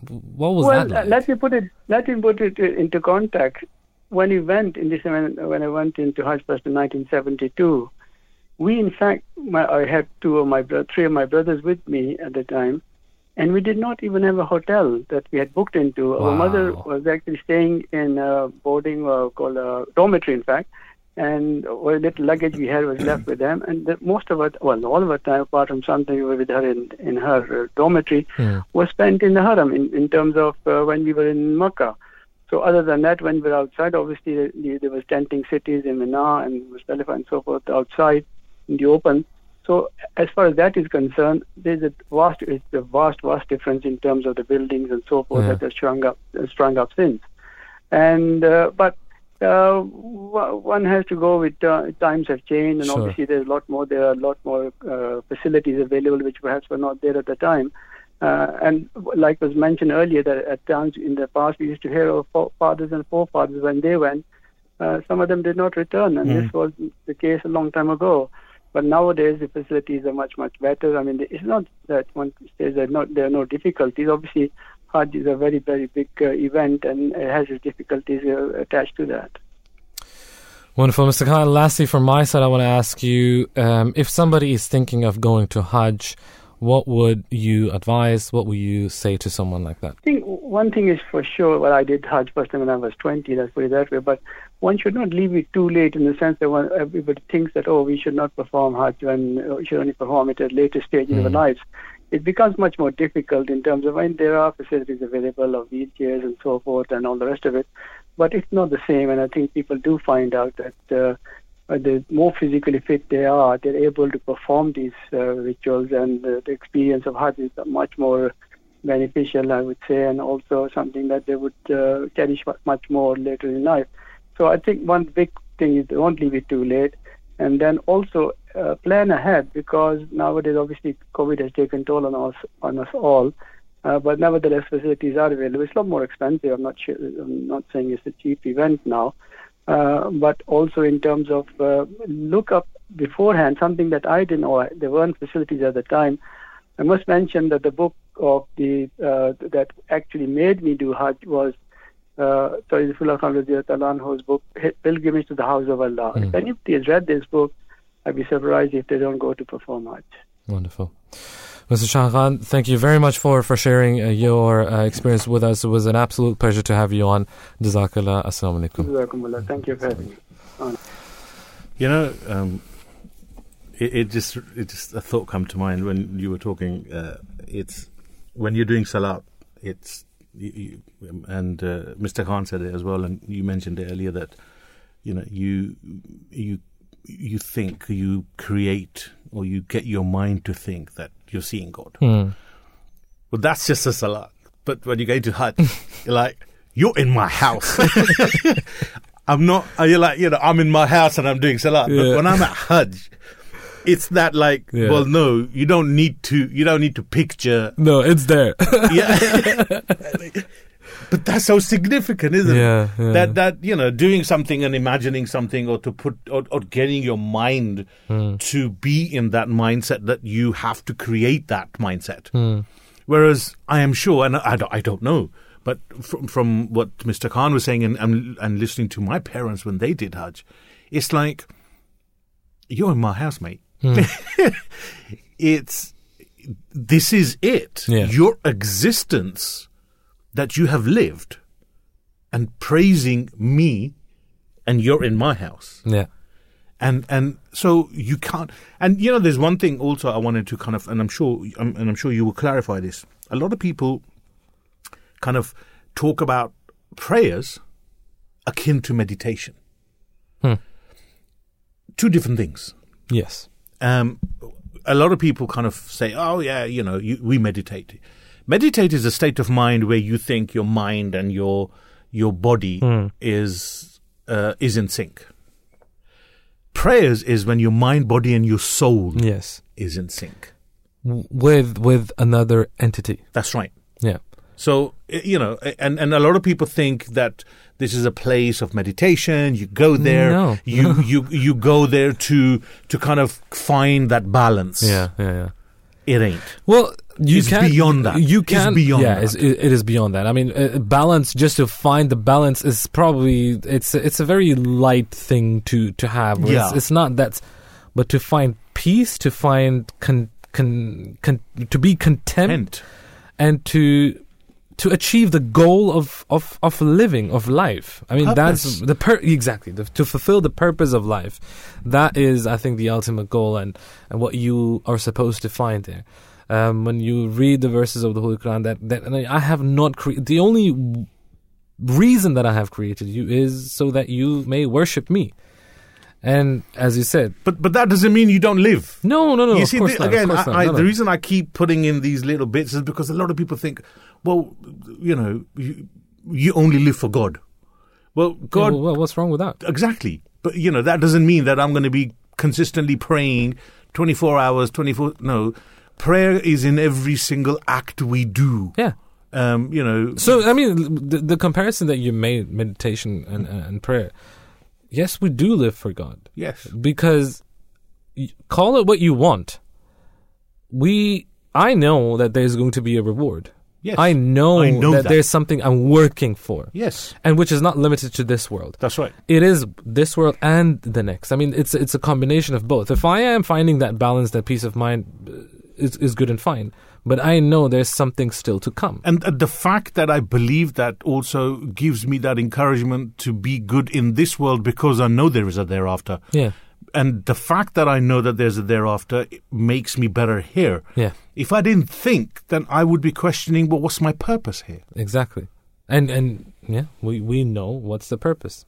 S2: what was
S4: well,
S2: that
S4: uh,
S2: like?
S4: let me put it let me put it uh, into context. When we went in this when, when I went into Hajj in 1972, we in fact my, I had two of my three of my brothers with me at the time, and we did not even have a hotel that we had booked into. Our mother was actually staying in a boarding uh, called a dormitory, in fact. And what little luggage we had was left with them, and the, most of it, well, all of our time, apart from something we were with her in in her uh, dormitory,
S2: Hmm.
S4: was spent in the haram in, in terms of uh, when we were in Makkah. So other than that, when we're outside, obviously there, was tenting cities in Mina and Muzdalifah and so forth outside in the open. So as far as that is concerned, there's a vast, it's a vast, vast difference in terms of the buildings and so forth
S2: Yeah.
S4: that has sprung up, uh, sprung up since. And uh, but uh, one has to go with uh, times have changed, and
S2: Sure.
S4: obviously there's a lot more. There are a lot more uh, facilities available, which perhaps were not there at the time. Uh, and like was mentioned earlier, that at times in the past we used to hear of fathers and forefathers when they went, uh, some of them did not return, and this was the case a long time ago. But nowadays the facilities are much much better. I mean, it's not that one says that not there are no difficulties. Obviously, Hajj is a very very big uh, event, and it has its difficulties uh, attached to that.
S2: Wonderful, Mr. Khan. Lastly, from my side, I want to ask you um, if somebody is thinking of going to Hajj, what would you advise? What would you say to someone like that?
S4: I think one thing is for sure. Well, I did Hajj first time when I was 20. Let's put it that way. But one should not leave it too late in the sense that one, everybody thinks that oh, we should not perform Hajj when uh, we should only perform it at a later stages of our lives. It becomes much more difficult in terms of when there are facilities available of wheelchairs and so forth and all the rest of it. But it's not the same, and I think people do find out that. Uh, the more physically fit they are, they're able to perform these uh, rituals, and uh, the experience of Hajj is much more beneficial, I would say, and also something that they would uh, cherish much more later in life. So I think one big thing is don't leave it too late, and then also uh, plan ahead because nowadays obviously COVID has taken toll on us on us all. Uh, but nevertheless, facilities are available. It's a lot more expensive. I'm not sure. I'm not saying it's a cheap event now, uh, but also in terms of uh, look up beforehand something that I didn't know. There weren't facilities at the time. I must mention that the book of the uh, that actually made me do Hajj was uh, Zafrullah Khan Radiyallahu anhu's book Pilgrimage to the House of Allah. If anybody has read this book, I'd be surprised if they don't go to perform Hajj.
S2: Wonderful. Mr. Shahid Khan, thank you very much for, for sharing uh, your uh, experience with us. It was an absolute pleasure to have you on. Jazakallah. Assalamu alaikum.
S4: Thank you for having me. On.
S3: You know, um, it, it just it just a thought come to mind when you were talking. Uh, it's when you're doing salat. It's you, you, and uh, Mr. Khan said it as well, and you mentioned it earlier that you know you you you think you create or you get your mind to think that you're seeing God.
S2: Hmm.
S3: Well, that's just a salat. But when you go to Hajj, you're like, you're in my house. I'm not, uh, you're like, you know, I'm in my house and I'm doing salat.
S2: Yeah.
S3: But when I'm at Hajj, it's that like,
S2: Yeah.
S3: well, no, you don't need to. You don't need to picture.
S2: No, it's there.
S3: Yeah. but that's so significant, isn't
S2: Yeah,
S3: it?
S2: yeah.
S3: That that you know, doing something and imagining something, or to put, or, or getting your mind
S2: Hmm.
S3: to be in that mindset that you have to create that mindset.
S2: Hmm.
S3: Whereas I am sure, and I don't, I don't know, but from, from what Mr. Khan was saying, and, and and listening to my parents when they did Hajj, it's like you're in my house, mate.
S2: Hmm.
S3: it's this is it.
S2: Yeah.
S3: Your existence that you have lived and praising me and you're in my house.
S2: yeah.
S3: And and so you can't and you know there's one thing also I wanted to kind of and I'm sure um, and I'm sure you will clarify this. A lot of people kind of talk about prayers akin to meditation.
S2: Hmm.
S3: Two different things
S2: Yes.
S3: um, a lot of people kind of say, "Oh, yeah, you know, you, we meditate." Meditate is a state of mind where you think your mind and your your body is uh, is in sync. Prayers is when your mind, body, and your soul
S2: Yes.
S3: is in sync.
S2: With with another entity.
S3: That's right.
S2: Yeah.
S3: So you know, and and a lot of people think that this is a place of meditation. You go there,
S2: No.
S3: you you you go there to to kind of find that balance.
S2: Yeah. Yeah. Yeah.
S3: It ain't.
S2: Well, you
S3: It's
S2: can
S3: beyond that.
S2: You can it's
S3: beyond
S2: yeah,
S3: that.
S2: It, is beyond that. I mean, uh, balance. Just to find the balance is probably it's it's a very light thing to to have. It's,
S3: Yeah.
S2: it's not that, but to find peace, to find con, con, con to be content,
S3: Hint.
S2: and to to achieve the goal of of of living of life. I mean, that's the per exactly the, to fulfill the purpose of life. That is, I think, the ultimate goal and and what you are supposed to find there. Um, when you read the verses of the Holy Quran, that that I have not cre- the only reason that I have created you is so that you may worship me. And as you said,
S3: But but that doesn't mean you don't live.
S2: no, no, no.
S3: you
S2: of
S3: see,
S2: course
S3: the-
S2: not,
S3: again, I, I,
S2: no,
S3: the
S2: no.
S3: reason I keep putting in these little bits is because a lot of people think, well, you know, you, you only live for God. Well,
S2: Yeah,
S3: God,
S2: well, what's wrong with that?
S3: exactly. But you know, that doesn't mean that I'm going to be consistently praying 24 hours, 24. No, prayer is in every single act we do.
S2: Yeah.
S3: Um, you know,
S2: So I mean, the, the comparison that you made, meditation and, and prayer. Yes, we do live for God
S3: yes,
S2: because call it what you want. We, I know that there's going to be a reward.
S3: yes,
S2: I know,
S3: I know
S2: that,
S3: that.
S2: there's something I'm working for,
S3: yes,
S2: and which is not limited to this world.
S3: that's right.
S2: It is this world and the next. I mean, it's it's a combination of both. If I am finding that balance, that peace of mind, uh, is is good and fine. But I know there's something still to come.
S3: And uh, the fact that I believe that also gives me that encouragement to be good in this world because I know there is a thereafter.
S2: Yeah,
S3: And the fact that I know that there's a thereafter makes me better here.
S2: yeah.
S3: If I didn't think, then I would be questioning, well, what's my purpose here?
S2: Exactly. And and yeah, we we know what's the purpose.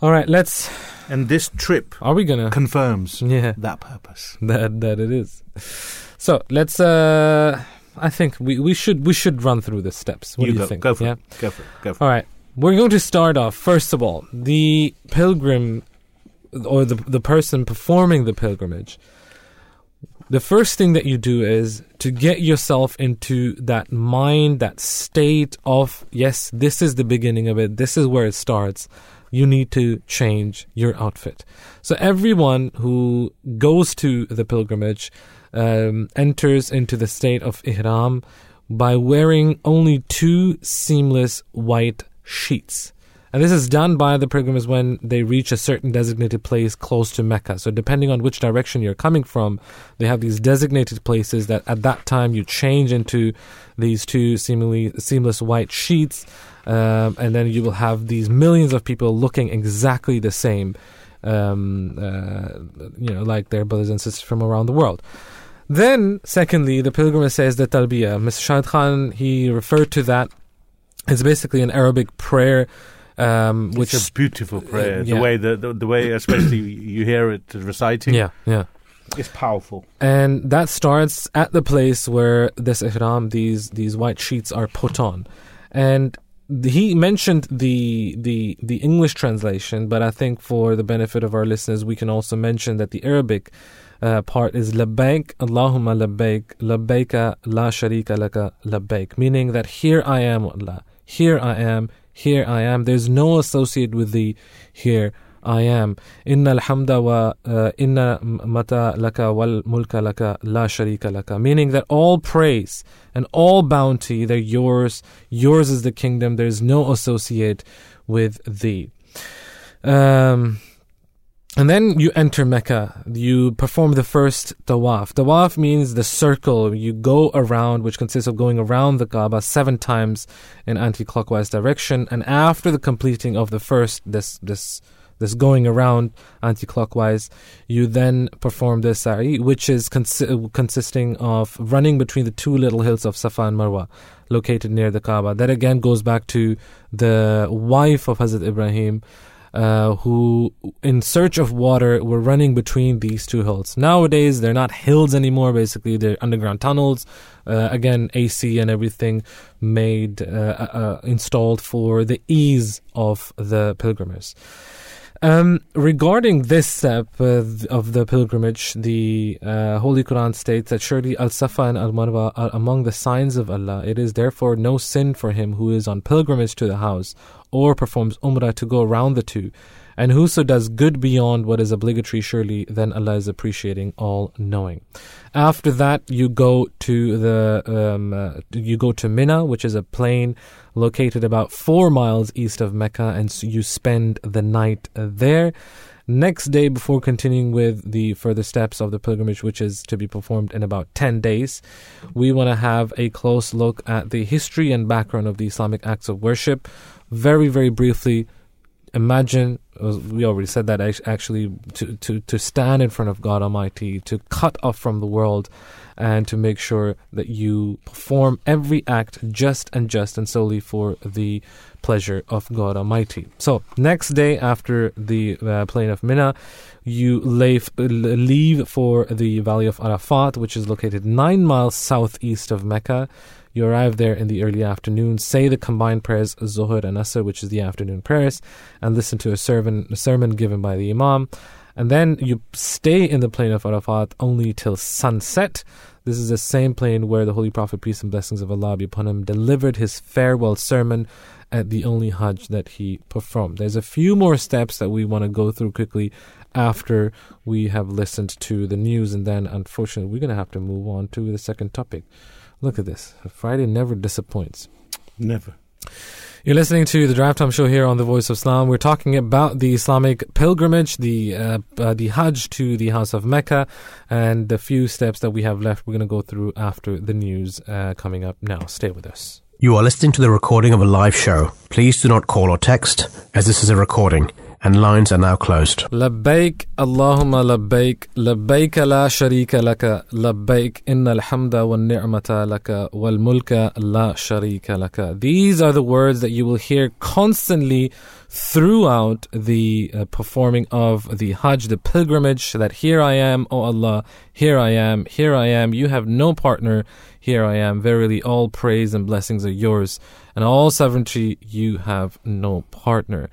S2: All right, let's
S3: And this trip
S2: are we to
S3: confirms
S2: Yeah,
S3: that purpose.
S2: that that it is. So, let's uh I think we we should we should run through the steps. What
S3: you
S2: do you
S3: go,
S2: think?
S3: Go for
S2: yeah.
S3: it. Go for it. Go for it.
S2: All right. We're going to start off first of all, the pilgrim or the the person performing the pilgrimage. The first thing that you do is to get yourself into that mind, that state of yes, this is the beginning of it. This is where it starts. You need to change your outfit. So everyone who goes to the pilgrimage um, enters into the state of ihram by wearing only two seamless white sheets. And this is done by the pilgrims when they reach a certain designated place close to Mecca. So, depending on which direction you're coming from, they have these designated places that at that time you change into these two seemingly seamless white sheets. Um, and then you will have these millions of people looking exactly the same, um, uh, you know, like their brothers and sisters from around the world. Then, secondly, the pilgrimage says the talbiyah. Mr. Shahid Khan, he referred to that. It's basically an Arabic prayer, um, which
S3: It's a beautiful prayer.
S2: yeah.
S3: The way the, the the way especially you hear it reciting.
S2: yeah, yeah.
S3: It's powerful.
S2: and that starts at the place where this ihram, these these white sheets are put on, and he mentioned the the the English translation, but I think for the benefit of our listeners, we can also mention that the Arabic uh, part is labbaik Allahumma labbaik labbaika la sharika laka labbaik, meaning that here I am, Allah, here I am, here I am. There's no associate with the here I am. Inna alhamda wa uh, inna mata laka wal mulka laka la sharika laka. Meaning that all praise and all bounty, they're yours. Yours is the kingdom. There's no associate with thee. Um, and then you enter Mecca. You perform the first tawaf. Tawaf means the circle. You go around, which consists of going around the Kaaba seven times in anti-clockwise direction. And after the completing of the first, this this this going around anti-clockwise, you then perform the sa'i, which is consi- consisting of running between the two little hills of Safa and Marwa, located near the Kaaba. That again goes back to the wife of Hazrat Ibrahim. Uh, who, in search of water, were running between these two hills. Nowadays, they're not hills anymore. Basically, they're underground tunnels. Uh, again, AC and everything made uh, uh, uh, installed for the ease of the pilgrims. Um, regarding this step uh, of the pilgrimage, the uh, Holy Quran states that surely Al Safa and Al Marwa are among the signs of Allah. It is therefore no sin for him who is on pilgrimage to the house or performs Umrah to go around the two. And whoso does good beyond what is obligatory, surely then Allah is appreciating, all knowing. After that, you go to the um, uh, you go to Mina, which is a plain located about four miles east of Mecca, and so you spend the night there. Next day, before continuing with the further steps of the pilgrimage, which is to be performed in about 10 days, we want to have a close look at the history and background of the Islamic acts of worship. Very, very briefly, imagine we already said that actually to, to, to stand in front of God Almighty, to cut off from the world, and to make sure that you perform every act just and just and solely for the pleasure of God Almighty. So, next day after the uh, plain of Mina, you leave, leave for the valley of Arafat, which is located nine miles southeast of Mecca. You arrive there in the early afternoon, say the combined prayers Zuhr and Asr, which is the afternoon prayers, and listen to a sermon, a sermon given by the Imam. And then you stay in the plain of Arafat only till sunset. This is the same plain where the Holy Prophet, peace and blessings of Allah be upon him, delivered his farewell sermon at the only Hajj that he performed. There's a few more steps that we want to go through quickly after we have listened to the news, and then unfortunately, we're going to have to move on to the second topic. Look at this. Friday never disappoints.
S3: Never.
S2: You're listening to the Drive Time Show here on the Voice of Islam. We're talking about the Islamic pilgrimage, the uh, uh, the Hajj to the House of Mecca, and the few steps that we have left. We're going to go through after the news uh, coming up now. Stay with us.
S1: You are listening to the recording of a live show. Please do not call or text, as this is a recording and lines are now closed.
S2: لبيك اللهم لبيك لبيك لا شريك لك لبيك إن الحمد والنعمة لك والملك لا شريك لك These are the words that you will hear constantly throughout the uh, performing of the Hajj, the pilgrimage, that here I am, O Allah, here I am, here I am, you have no partner, here I am, verily all praise and blessings are yours, and all sovereignty you have no partner.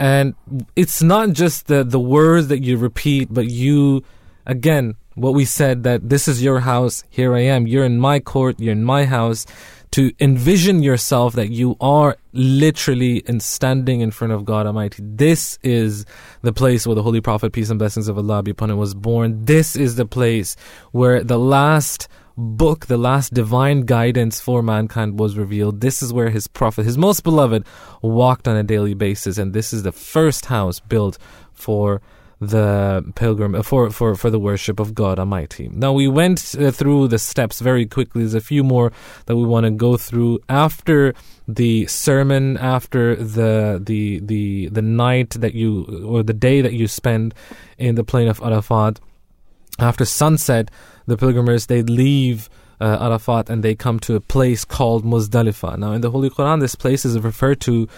S2: And it's not just the, the words that you repeat, but you, again, what we said that this is your house, here I am, you're in my court, you're in my house, to envision yourself that you are literally in standing in front of God Almighty. This is the place where the Holy Prophet, peace and blessings of Allah be upon him, was born. This is the place where the last book, the last divine guidance for mankind was revealed. This is where his prophet, his most beloved, walked on a daily basis, and this is the first house built for the pilgrim uh, for, for for the worship of God Almighty. Now we went uh, through the steps very quickly. There's a few more that we want to go through after the sermon, after the the the the night that you or the day that you spend in the plain of Arafat. After sunset, the pilgrims they leave uh, Arafat and they come to a place called Muzdalifah. Now, in the Holy Quran, this place is referred to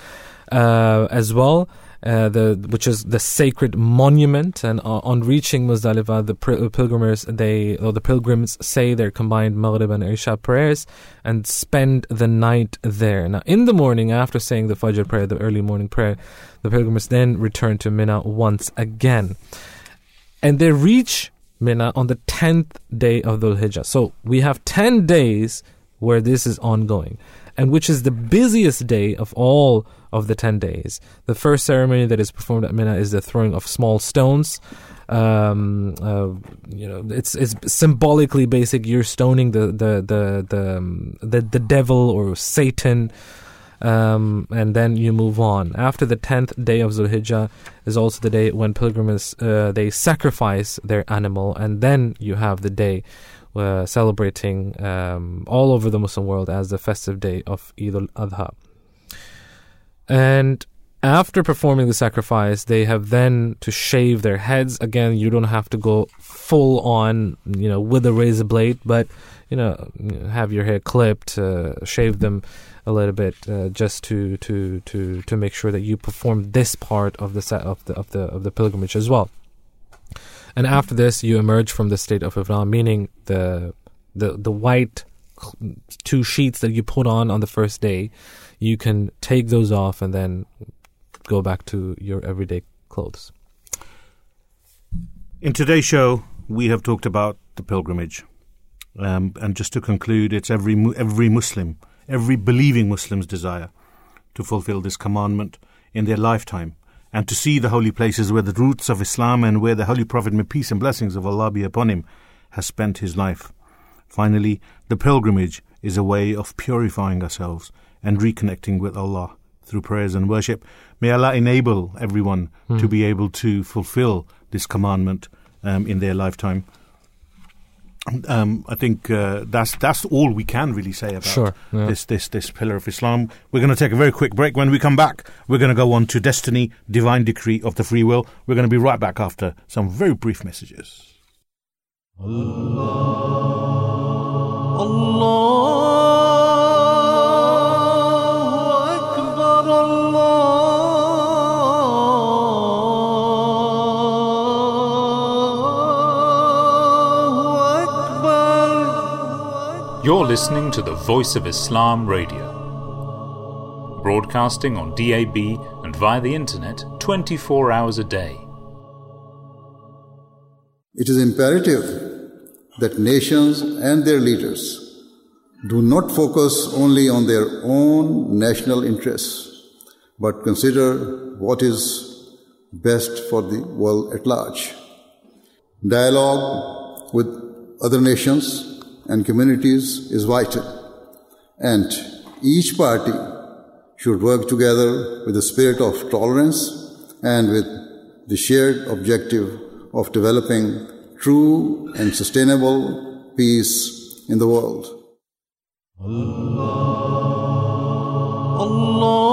S2: uh, as well. Uh, the which is the sacred monument, and uh, on reaching Muzdalifah, the pilgrims they or the pilgrims say their combined Maghrib and Isha prayers and spend the night there. Now, in the morning, after saying the Fajr prayer, the early morning prayer, the pilgrims then return to Mina once again, and they reach Mina on the tenth day of Dhul Hijjah. So we have ten days where this is ongoing, and which is the busiest day of all of the 10 days. The first ceremony that is performed at Mina is the throwing of small stones. Um, uh, you know, it's it's symbolically basic. You're stoning the the the the um, the, the devil or Satan, um, and then you move on. After the tenth day of Zulhijjah is also the day when pilgrims uh, they sacrifice their animal, and then you have the day uh, celebrating um, all over the Muslim world as the festive day of Eid al-Adha. And after performing the sacrifice, they have then to shave their heads. Again, you don't have to go full on, you know, with a razor blade, but you know, have your hair clipped, uh, shave them a little bit, uh, just to to to to make sure that you perform this part of the set of the of the of the pilgrimage as well. And after this, you emerge from the state of ihram, meaning the the the white two sheets that you put on on the first day you can take those off and then go back to your everyday clothes.
S3: In today's show, we have talked about the pilgrimage. Um, and just to conclude, it's every, every Muslim, every believing Muslim's desire to fulfill this commandment in their lifetime and to see the holy places where the roots of Islam and where the Holy Prophet, may peace and blessings of Allah be upon him, has spent his life. Finally, the pilgrimage is a way of purifying ourselves and reconnecting with Allah through prayers and worship. May Allah enable everyone mm. to be able to fulfill this commandment um, in their lifetime. Um, I think uh, that's that's all we can really say about
S2: sure,
S3: yeah. this this this pillar of Islam. We're going to take a very quick break. When we come back, we're going to go on to destiny, divine decree of the free will. We're going to be right back after some very brief messages. Allah. Allah.
S5: You're listening to the Voice of Islam Radio, broadcasting on DAB and via the internet 24 hours a day.
S6: It is imperative that nations and their leaders do not focus only on their own national interests, but consider what is best for the world at large. Dialogue with other nations and communities is vital. And each party should work together with the spirit of tolerance and with the shared objective of developing true and sustainable peace in the world. Allah. Allah.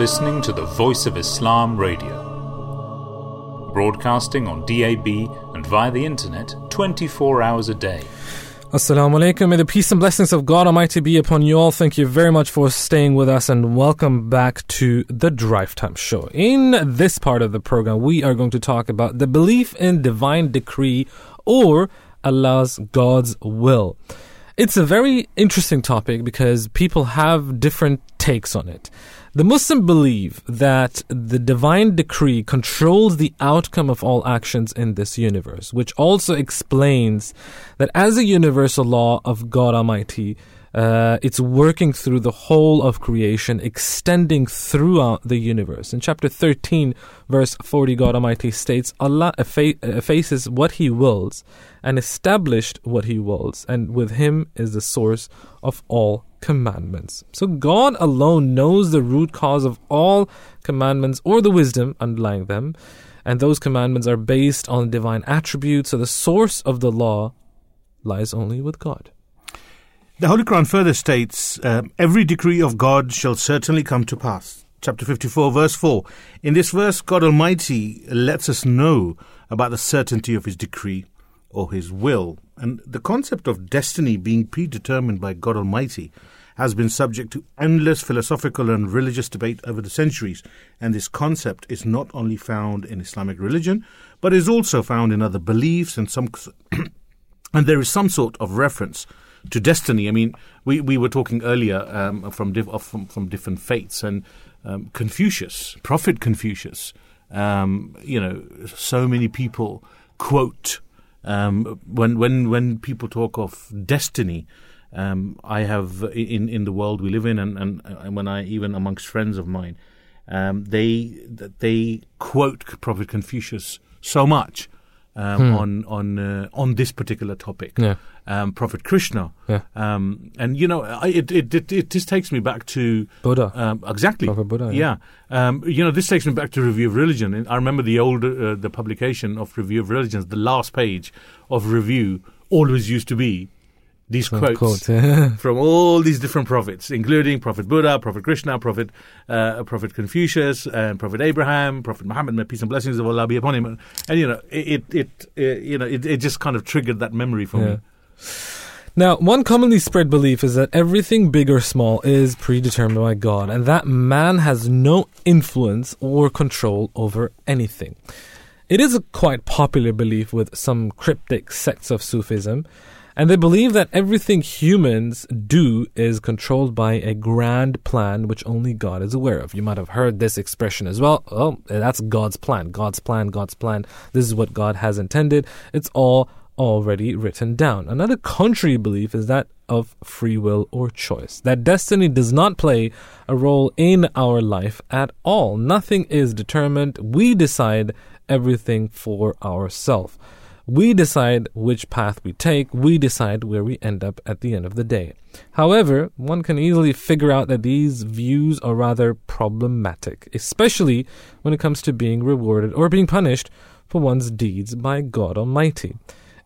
S5: Listening to the Voice of Islam Radio, broadcasting on DAB and via the internet 24 hours a day.
S2: Assalamu alaikum. May the peace and blessings of God Almighty be upon you all. Thank you very much for staying with us and welcome back to the Drive Time Show. In this part of the program, we are going to talk about the belief in divine decree or Allah's God's will. It's a very interesting topic because people have different takes on it. The Muslim believe that the divine decree controls the outcome of all actions in this universe, which also explains that as a universal law of God Almighty, uh, it's working through the whole of creation, extending throughout the universe. In chapter 13, verse 40, God Almighty states, Allah effaces what He wills and established what He wills, and with Him is the source of all commandments. So God alone knows the root cause of all commandments or the wisdom underlying them. And those commandments are based on divine attributes. So the source of the law lies only with God.
S3: The Holy Quran further states, um, Every decree of God shall certainly come to pass. Chapter 54, verse 4. In this verse, God Almighty lets us know about the certainty of His decree or His will. And the concept of destiny being predetermined by God Almighty has been subject to endless philosophical and religious debate over the centuries. And this concept is not only found in Islamic religion, but is also found in other beliefs and some. and there is some sort of reference to destiny. I mean, we, we were talking earlier um, from, diff, from from different faiths, and um, Confucius, Prophet Confucius, um, you know, so many people quote um, when when when people talk of destiny. Um, I have in in the world we live in, and, and, and when I even amongst friends of mine, um, they they quote Prophet Confucius so much um, on on uh, on this particular topic.
S2: Yeah.
S3: Um, Prophet Krishna,
S2: Yeah.
S3: um, and you know, I, it, it it it just takes me back to
S2: Buddha.
S3: um, exactly.
S2: Prophet Buddha,
S3: Yeah. Um, you know, this takes me back to Review of Religion. And I remember the old, uh, the publication of Review of Religions, the last page of Review always used to be these quotes
S2: quote,
S3: from all these different prophets, including Prophet Buddha, Prophet Krishna, Prophet uh, Prophet Confucius, and Prophet Abraham, Prophet Muhammad, may peace and blessings of Allah be upon him. And you know, it it, it you know it, it just kind of triggered that memory for
S2: Yeah.
S3: me.
S2: Now, one commonly spread belief is that everything big or small is predetermined by God and that man has no influence or control over anything. It is a quite popular belief with some cryptic sects of Sufism, and they believe that everything humans do is controlled by a grand plan which only God is aware of. You might have heard this expression as well. Oh, that's God's plan. God's plan, God's plan. This is what God has intended. It's all already written down. Another contrary belief is that of free will or choice, that destiny does not play a role in our life at all. Nothing is determined. We decide everything for ourselves. We decide which path we take. We decide where we end up at the end of the day. However, one can easily figure out that these views are rather problematic, especially when it comes to being rewarded or being punished for one's deeds by God Almighty.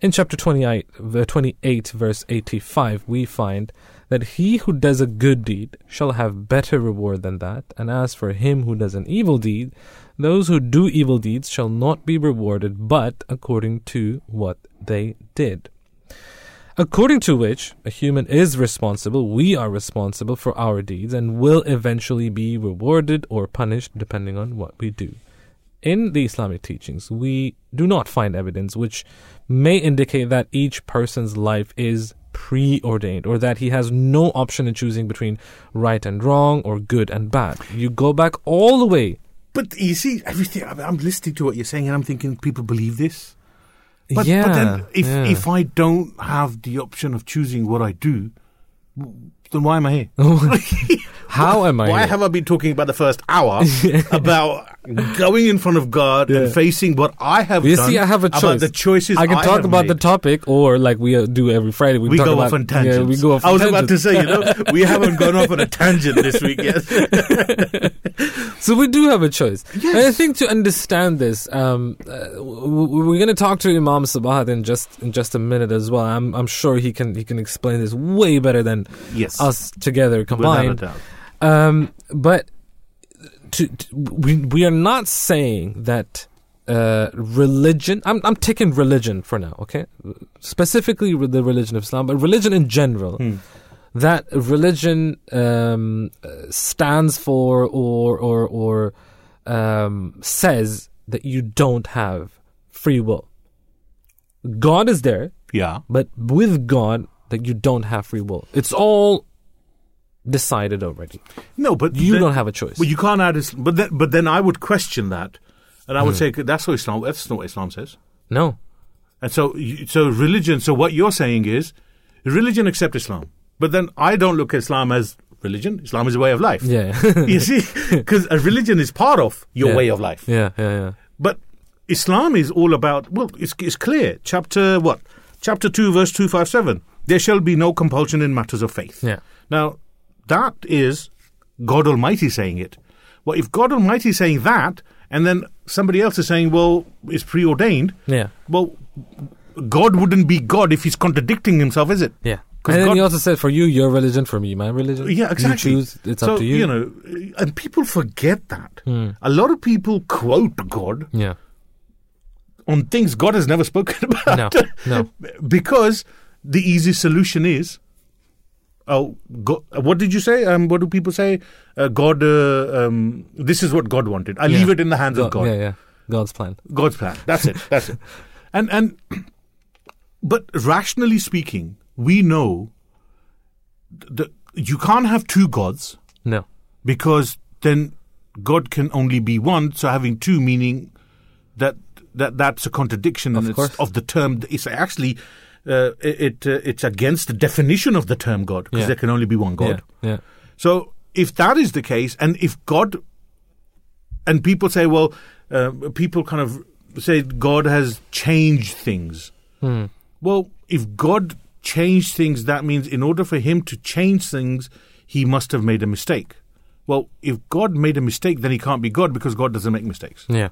S2: In chapter 28, v- 28, verse 85, we find that he who does a good deed shall have better reward than that, and as for him who does an evil deed, those who do evil deeds shall not be rewarded, but according to what they did. According to which, a human is responsible, we are responsible for our deeds, and will eventually be rewarded or punished depending on what we do. In the Islamic teachings, we do not find evidence which may indicate that each person's life is preordained or that he has no option in choosing between right and wrong or good and bad. You go back all the way.
S3: But you see, everything. I mean, I'm listening to what you're saying, and I'm thinking, people believe this. But,
S2: yeah.
S3: but then, if
S2: yeah.
S3: if I don't have the option of choosing what I do, then why am I here?
S2: How am I?
S3: Why
S2: here?
S3: have I been talking about the first hour about going in front of God
S2: Yeah.
S3: and facing what I have
S2: You
S3: done
S2: see, I have a choice.
S3: about the choices
S2: I can talk
S3: have
S2: about the topic, or like we uh, do every Friday, we,
S3: we
S2: talk
S3: go
S2: about
S3: off on tangents.
S2: Yeah, we go off.
S3: I was about to say, you know, we haven't gone off on a tangent this week yet.
S2: So we do have a choice. And I think to understand this, um, uh, we're going to talk to Imam Sabahat in just in just a minute as well. I'm I'm sure he can he can explain this way better than
S3: yes,
S2: us together combined. Um, but to, to, we we are not saying that uh, religion. I'm I'm taking religion for now, okay? Specifically, with the religion of Islam, but religion in general.
S3: Hmm.
S2: That religion um, stands for or or or um, says that you don't have free will. God is there,
S3: Yeah.
S2: but with God, that you don't have free will. It's all decided already.
S3: No, but
S2: You
S3: then-
S2: don't have a choice.
S3: Well, you can't add Islam. But then, but then I would question that, and I would hmm. say that's what Islam. That's not what Islam says.
S2: no.
S3: And so, so religion. So what you're saying is, religion accept Islam. But then I don't look at Islam as religion. Islam is a way of life.
S2: Yeah.
S3: you see, because a religion is part of your
S2: Yeah.
S3: way of life.
S2: yeah, yeah, yeah.
S3: But Islam is all about. Well, it's, it's clear. Chapter what? Chapter two, verse two five seven. There shall be no compulsion in matters of faith.
S2: Yeah.
S3: Now, that is God Almighty saying it. Well, if God Almighty is saying that, and then somebody else is saying, well, it's preordained,
S2: Yeah.
S3: well, God wouldn't be God if he's contradicting himself, is it?
S2: Yeah. And then
S3: God-
S2: he also said, "For you, your religion. For me, my religion.
S3: Yeah, exactly.
S2: You choose. It's
S3: so,
S2: up to you.
S3: You know, and people forget that.
S2: Hmm.
S3: A lot of people quote God
S2: Yeah.
S3: on things God has never spoken about.
S2: No. No.
S3: because the easy solution is, oh, go, what did you say? Um, what do people say? Uh, God, uh, um, this is what God wanted. I
S2: Yeah.
S3: leave it in the hands of God.
S2: Yeah. Yeah. God's plan.
S3: God's plan. That's it. That's it. And and but rationally speaking, we know that you can't have two gods
S2: No.
S3: because then God can only be one. So having two meaning that that that's a contradiction
S2: Of course.
S3: of the term. It's actually uh, it uh, it's against the definition of the term God because
S2: Yeah.
S3: there can only be one God.
S2: Yeah. Yeah.
S3: So if that is the case, and if God, and people say, well, uh, people kind of say God has changed things.
S2: Hmm.
S3: Well, if God changed things, that means in order for him to change things, he must have made a mistake. Well, if God made a mistake, then he can't be God because God doesn't make mistakes.
S2: Yeah.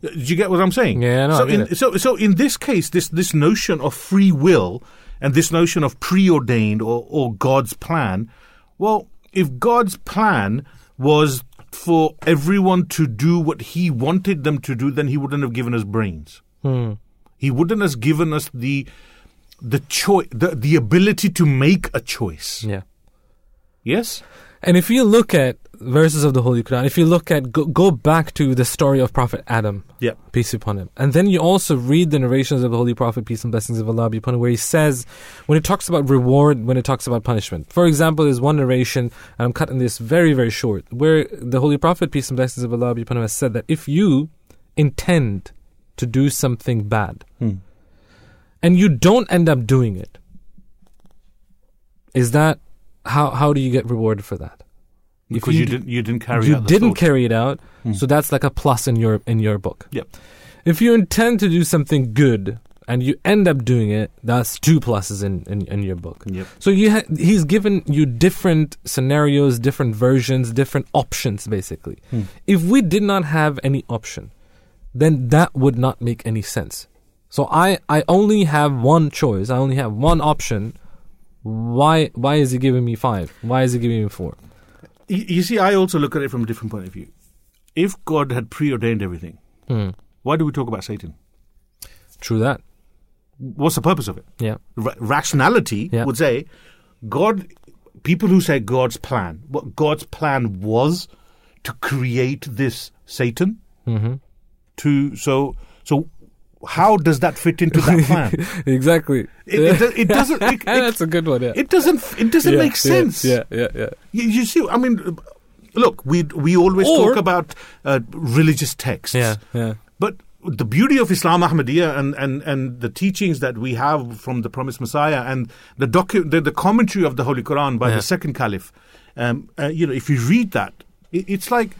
S3: Did you get what I'm saying?
S2: Yeah, no,
S3: so
S2: I
S3: in, so so in this case, this this notion of free will and this notion of preordained or, or God's plan, well, if God's plan was for everyone to do what He wanted them to do, then He wouldn't have given us brains.
S2: Hmm.
S3: He wouldn't have given us the the choice, the, the ability to make a choice.
S2: Yeah.
S3: Yes.
S2: And if you look at verses of the Holy Quran, if you look at go, go back to the story of Prophet Adam,
S3: Yeah.
S2: peace be upon him, and then you also read the narrations of the Holy Prophet, peace and blessings of Allah be upon him, where he says, when it talks about reward, when it talks about punishment. For example, there's one narration, and I'm cutting this very, very short, where the Holy Prophet, peace and blessings of Allah be upon him, has said that if you intend to do something bad,
S3: Hmm.
S2: and you don't end up doing it, is that how how do you get rewarded for that? If
S3: Because you,
S2: d-
S3: didn't you didn't carry
S2: you
S3: out
S2: didn't
S3: thought.
S2: carry it out, so that's like a plus in your in your book.
S3: Yep.
S2: If you intend to do something good and you end up doing it, that's two pluses in in, in your book.
S3: Yep.
S2: So you ha- he's given you different scenarios, different versions, different options, basically.
S3: Hmm.
S2: If we did not have any option, then that would not make any sense. So I I only have one choice. I only have one option. Why why is he giving me five? Why is he giving me four?
S3: You, see, I also look at it from a different point of view. If God had preordained everything,
S2: Hmm.
S3: why do we talk about Satan?
S2: True that.
S3: What's the purpose of it?
S2: Yeah.
S3: Ra- rationality
S2: Yeah.
S3: would say God. People who say God's plan, what God's plan was to create this Satan.
S2: Mm-hmm.
S3: To so so, how does that fit into that plan?
S2: exactly.
S3: It, it, it doesn't. It, it,
S2: That's a good one. Yeah.
S3: it doesn't. It doesn't
S2: Yeah,
S3: make sense.
S2: Yeah, yeah, yeah.
S3: You, you see, I mean, look, we we always
S2: Or-
S3: talk about uh, religious texts.
S2: Yeah, yeah.
S3: But the beauty of Islam Ahmadiyya and, and, and the teachings that we have from the promised Messiah and the, docu- the, the commentary of the Holy Quran by
S2: Yeah.
S3: the second caliph, um, uh, you know, if you read that, it, it's like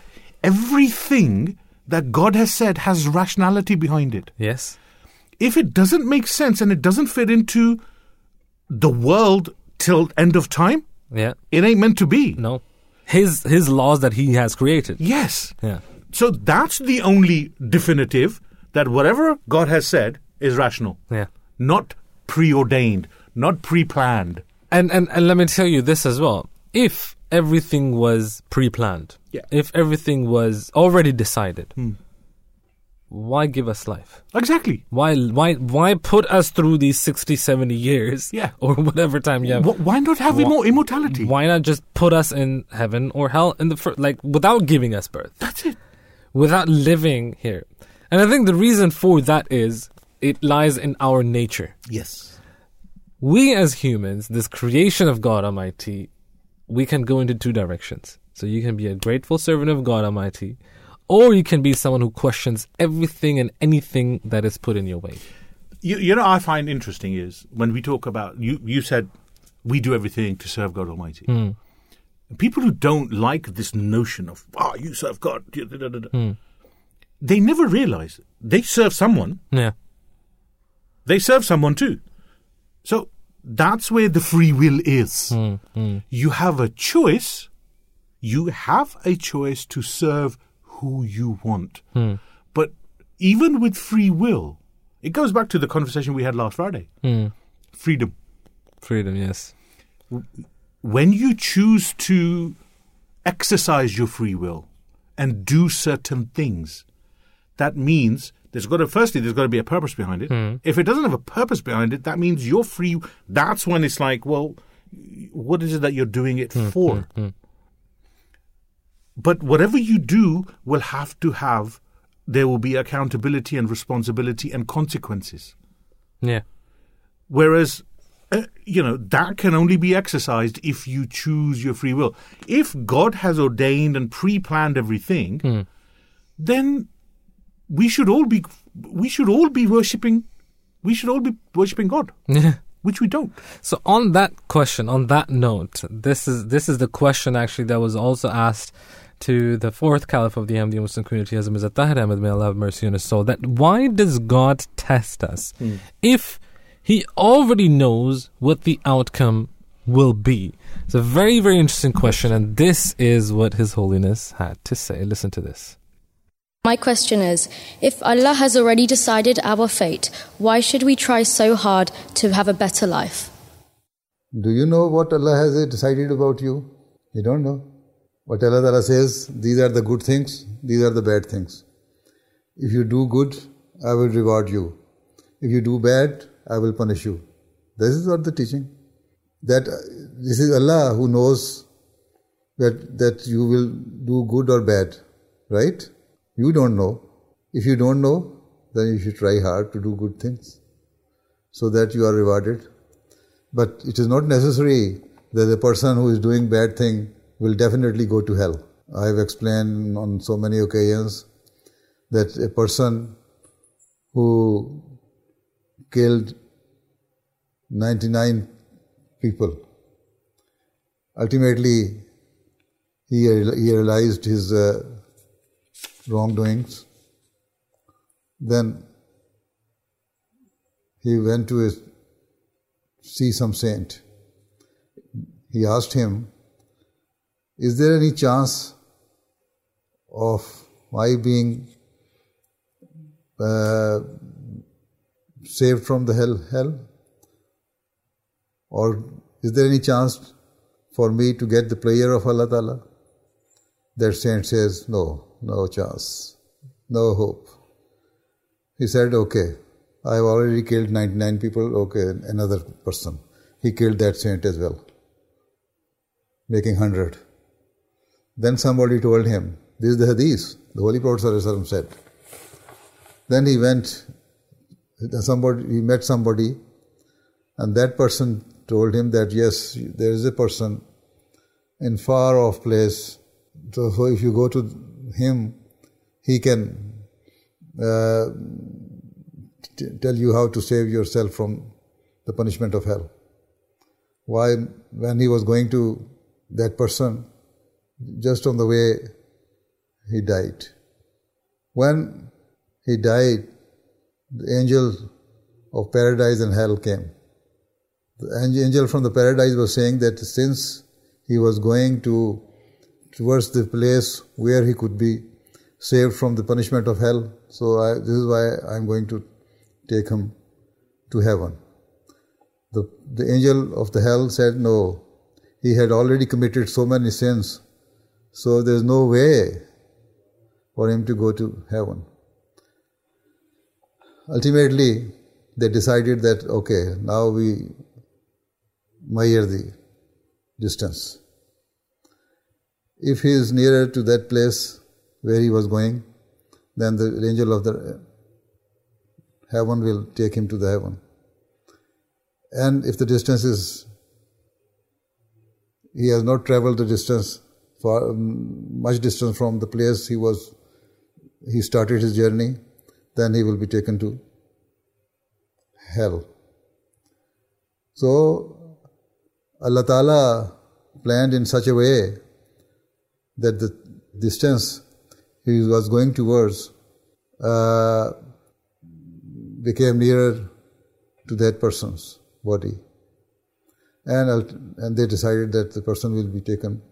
S3: everything that God has said has rationality behind it.
S2: Yes.
S3: If it doesn't make sense and it doesn't fit into the world till end of time,
S2: Yeah.
S3: it ain't meant to be.
S2: No. His his laws that he has created.
S3: Yes.
S2: Yeah.
S3: So that's the only definitive that whatever God has said is rational.
S2: Yeah.
S3: not preordained, not pre-planned.
S2: And and and let me tell you this as well. If everything was pre-planned,
S3: Yeah.
S2: if everything was already decided,
S3: Hmm.
S2: why give us life?
S3: Exactly.
S2: Why why why put us through these 60 70 years
S3: Yeah.
S2: or whatever time you have?
S3: Wh- Why not have immo- immortality?
S2: Why not just put us in heaven or hell in the fir- like without giving us birth?
S3: That's it.
S2: without living here. And I think the reason for that is it lies in our nature.
S3: Yes.
S2: We as humans, this creation of God Almighty, we can go into two directions. So you can be a grateful servant of God Almighty, or you can be someone who questions everything and anything that is put in your way.
S3: You, you know, I find interesting is when we talk about you. You said we do everything to serve God Almighty. People who don't like this notion of ah, you serve God, da," they never realize they serve someone.
S2: Yeah.
S3: They serve someone too. So that's where the free will is. Hmm, hmm. You have a choice. You have a choice to serve who you want. Hmm. But even with free will, it goes back to the conversation we had last Friday. Freedom.
S2: Freedom, yes.
S3: when you choose to exercise your free will and do certain things, that means there's got to firstly there's got to be a purpose behind it. Hmm. If it doesn't have a purpose behind it, that means you're free. That's when it's like, well, what is it that you're doing it hmm, for? Hmm, but whatever you do will have to have there will be accountability and responsibility and consequences.
S2: Yeah.
S3: Whereas, uh, you know, that can only be exercised if you choose your free will. If God has ordained and pre-planned everything, then we should all be we should all be worshiping we should all be worshiping God,
S2: Yeah.
S3: which we don't.
S2: So on that question, on that note, this is this is the question actually that was also asked to the fourth caliph of the Ahmadiyya Muslim community, Hazrat Mirza Tahir Ahmad, may Allah have mercy on his soul, that why does God test us hmm. if He already knows what the outcome will be? It's a very, very interesting question, and this is what His Holiness had to say. Listen to this.
S7: My question is if Allah has already decided our fate, why should we try so hard to have a better life?
S6: Do you know what Allah has decided about you? You don't know. What Allah says, these are the good things, these are the bad things. If you do good, I will reward you. If you do bad, I will punish you. This is what the teaching. That uh, this is Allah who knows that that you will do good or bad, right? You don't know. If you don't know, then you should try hard to do good things so that you are rewarded. But it is not necessary that the person who is doing bad thing will definitely go to hell. I have explained on so many occasions that a person who killed 99 people ultimately he, he realized his uh, wrongdoings then he went to a, see some saint. He asked him, Is there any chance of my being uh, saved from the hell, hell? Or is there any chance for me to get the prayer of Allah Ta'ala? That saint says, No, no chance, no hope. He said, Okay, I have already killed 99 people, okay, another person. He killed that saint as well, making 100. Then somebody told him, This is the hadith, the Holy Prophet said. Then he went, somebody, he met somebody, and that person told him that yes, there is a person in far off place. So if you go to him, he can uh, t- tell you how to save yourself from the punishment of hell. Why, when he was going to that person, just on the way, he died. When he died, the angel of paradise and hell came. The angel from the paradise was saying that since he was going to towards the place where he could be saved from the punishment of hell, so I, this is why I'm going to take him to heaven. The, the angel of the hell said no. He had already committed so many sins, so there's no way for him to go to heaven. Ultimately, they decided that okay, now we measure the distance. If he is nearer to that place where he was going, then the angel of the heaven will take him to the heaven. And if the distance is, he has not traveled the distance, far, much distance from the place he was, he started his journey, then he will be taken to hell. So, Allah Ta'ala planned in such a way that the distance he was going towards uh, became nearer to that person's body. And, and they decided that the person will be taken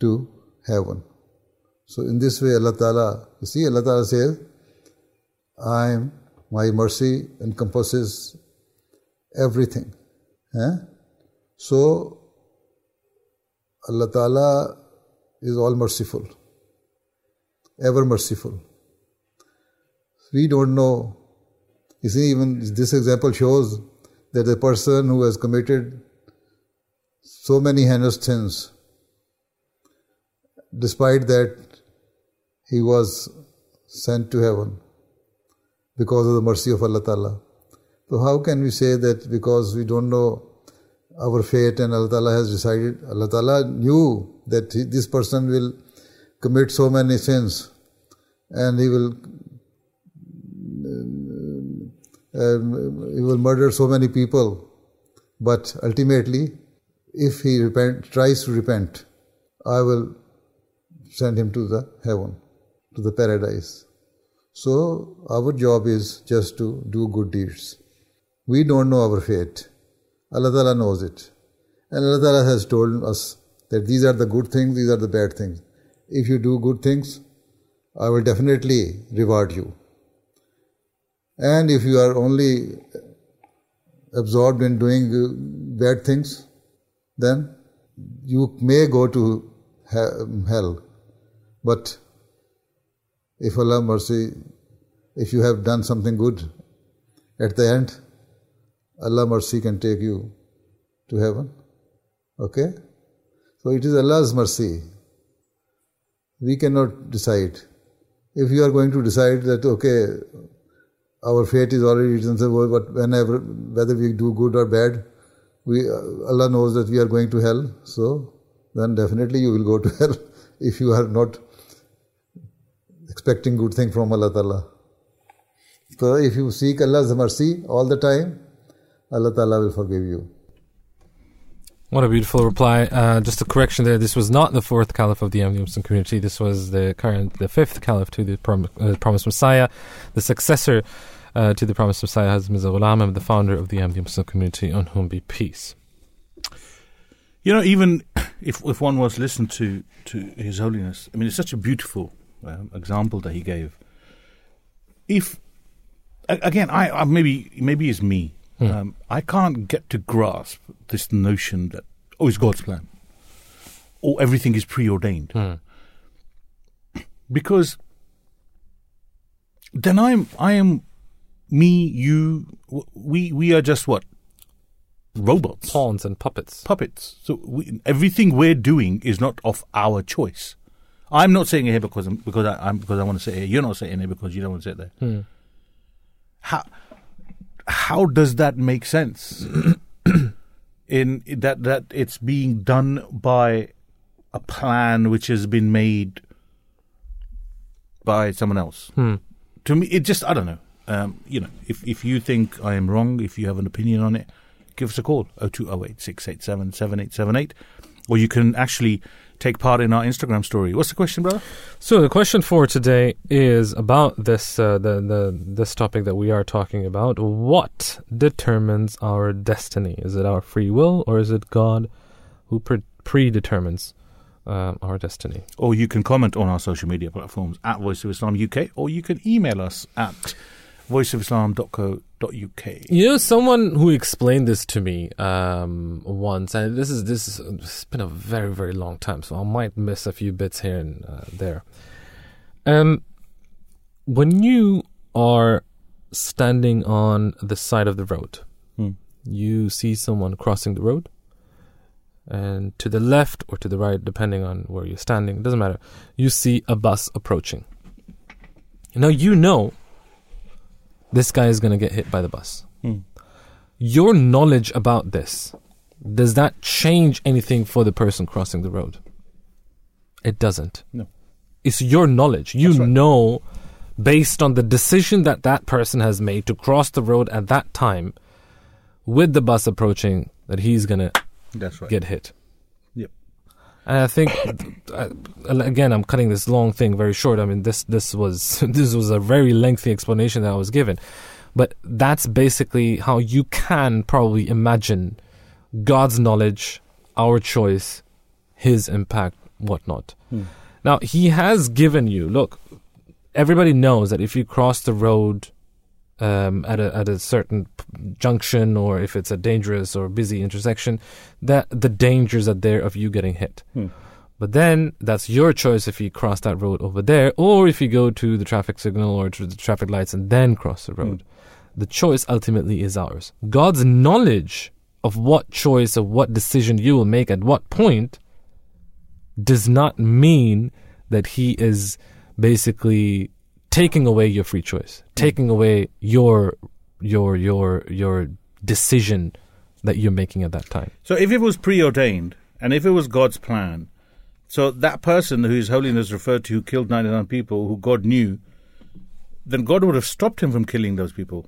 S6: to heaven. So in this way Allah Ta'ala, you see Allah Ta'ala says, I am, my mercy encompasses everything. Eh? So, Allah Ta'ala is all merciful, ever merciful. We don't know. You see, even this example shows that the person who has committed so many heinous sins, despite that, he was sent to heaven because of the mercy of Allah Ta'ala. So, how can we say that because we don't know our fate and Allah Ta'ala has decided, Allah Ta'ala knew that he, this person will commit so many sins and he will um, he will murder so many people. But ultimately if he repent, tries to repent i will send him to the heaven to the paradise. So our job is just to do good deeds. We don't know our fate. Allah knows it. And Allah has told us that these are the good things, these are the bad things. If you do good things, I will definitely reward you. And if you are only absorbed in doing bad things, then you may go to hell. But if Allah mercy, if you have done something good at the end, Allah mercy can take you to heaven. Okay? So it is Allah's mercy. We cannot decide. If you are going to decide that, okay, our fate is already written, but whenever, whether we do good or bad, we, Allah knows that we are going to hell, so then definitely you will go to hell if you are not expecting good thing from Allah Ta'ala. So if you seek Allah's mercy all the time, Allah Ta'ala will forgive you.
S2: What a beautiful reply. Uh, just a correction there. This was not the fourth caliph of the Ahmadi Muslim community. This was the current, the fifth caliph to the prom- uh, promised Messiah, the successor uh, to the promised Messiah, Hazrat Mirza Ghulam, the founder of the Ahmadi Muslim community, on whom be peace.
S3: You know, even if if one was to listen to, to His Holiness, I mean, it's such a beautiful um, example that he gave. If again, I, I maybe maybe it's me. Hmm. Um, I can't get to grasp this notion that oh, it's God's plan, or everything is preordained,
S2: hmm.
S3: because then I'm I am me, you, we we are just what robots,
S2: pawns and puppets,
S3: puppets. So we, everything we're doing is not of our choice. I'm not saying it here because I'm, because I, am because I want to say it. Here. You're not saying it because you don't want to say it there.
S2: Hmm.
S3: How how does that make sense? in that that it's being done by a plan which has been made by someone else.
S2: Hmm.
S3: To me, it just I don't know. Um, you know, if if you think I am wrong, if you have an opinion on it, give us a call 0208 687 7878. Or you can actually take part in our Instagram story. What's the question, brother?
S2: So the question for today is about this uh, the the this topic that we are talking about. What determines our destiny? Is it our free will, or is it God who pre- predetermines uh, our destiny?
S3: Or you can comment on our social media platforms at Voice of Islam UK, or you can email us at voiceofislam.co.uk.
S2: You know, someone who explained this to me um, once, and this is this is it's been a very very long time, so I might miss a few bits here and uh, there. Um, when you are standing on the side of the road,
S3: hmm.
S2: you see someone crossing the road, and to the left or to the right, depending on where you're standing, it doesn't matter. You see a bus approaching. Now you know this guy is going to get hit by the bus.
S3: Hmm.
S2: Your knowledge about this, does that change anything for the person crossing the road? It doesn't.
S3: No.
S2: It's your knowledge. You
S3: right.
S2: know, based on the decision that that person has made to cross the road at that time, with the bus approaching, that he's going to
S3: right.
S2: get hit. And I think, again, I'm cutting this long thing very short. I mean, this this was this was a very lengthy explanation that I was given, but that's basically how you can probably imagine God's knowledge, our choice, His impact, whatnot.
S3: Hmm.
S2: Now He has given you. Look, everybody knows that if you cross the road um, at a at a certain p- junction, or if it's a dangerous or busy intersection, that the dangers are there of you getting hit.
S3: Hmm.
S2: But then that's your choice if you cross that road over there, or if you go to the traffic signal or to the traffic lights and then cross the road. The choice ultimately is ours. God's knowledge of what choice, of what decision you will make at what point, does not mean that He is basically taking away your free choice, taking away your your your your decision that you're making at that time.
S3: So if it was preordained and if it was God's plan, so that person whose holiness referred to who killed 99 people who God knew, then God would have stopped him from killing those people.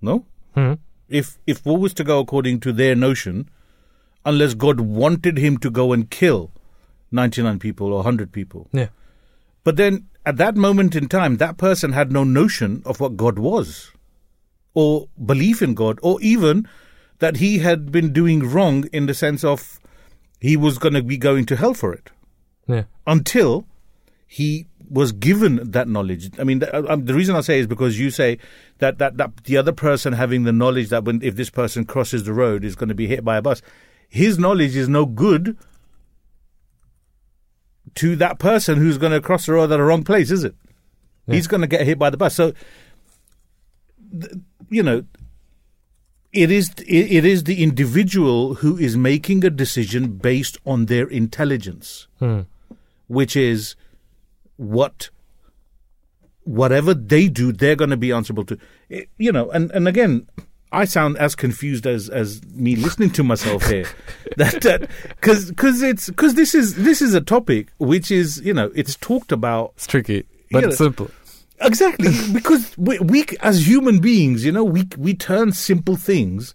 S3: No?
S2: Hmm.
S3: If if what was to go according to their notion, unless God wanted him to go and kill 99 people or 100 people.
S2: Yeah.
S3: But then at that moment in time, that person had no notion of what God was, or belief in God, or even that he had been doing wrong in the sense of he was going to be going to hell for it
S2: Yeah.
S3: until he was given that knowledge. I mean, the, um, the reason I say is because you say that, that, that the other person having the knowledge that when if this person crosses the road is going to be hit by a bus, his knowledge is no good to that person who's going to cross the road at the wrong place, is it? He's going to get hit by the bus. So, you know, it is it, is the individual who is making a decision based on their intelligence, hmm. which is what whatever they do, they're going to be answerable to. You know, and and again. I sound as confused as, as me listening to myself here. that that because because it's because this is this is a topic which is you know it's talked about
S2: It's tricky, but
S3: Yeah.
S2: it's simple.
S3: Exactly, because we, we as human beings, you know, we we turn simple things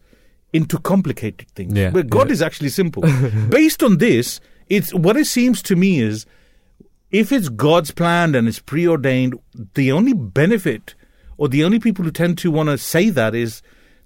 S3: into complicated things.
S2: Yeah,
S3: but God
S2: yeah.
S3: is actually simple. Based on this, it's what it seems to me is if it's God's plan and it's preordained, the only benefit or the only people who tend to want to say that is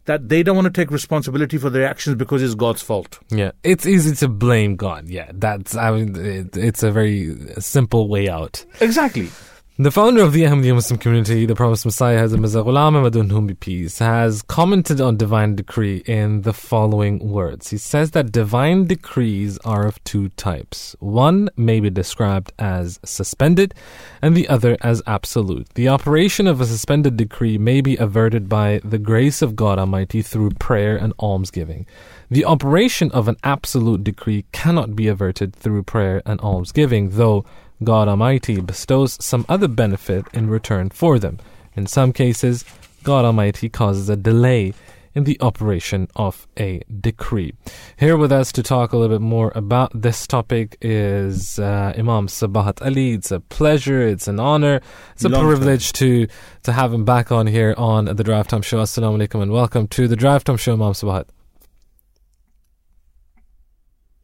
S3: that they don't want to take responsibility for their actions because it's God's fault.
S2: Yeah, it's easy to blame God. Yeah, that's I mean, it, it's a very simple way out.
S3: Exactly.
S2: The founder of the Ahmadiyya Muslim community, the Promised Messiah, Hazrat Mirza Ghulam Ahmad whom be peace, has commented on divine decree in the following words. He says that divine decrees are of two types. One may be described as suspended, and the other as absolute. The operation of a suspended decree may be averted by the grace of God Almighty through prayer and almsgiving. The operation of an absolute decree cannot be averted through prayer and almsgiving, though God Almighty bestows some other benefit in return for them. In some cases, God Almighty causes a delay in the operation of a decree. Here with us to talk a little bit more about this topic is uh, Imam Sabahat Ali. It's a pleasure, it's an honor, it's a
S3: Long time.
S2: privilege to to have him back on here on the Drive Time Show. Assalamu alaikum and welcome to the Drive Time Show, Imam Sabahat.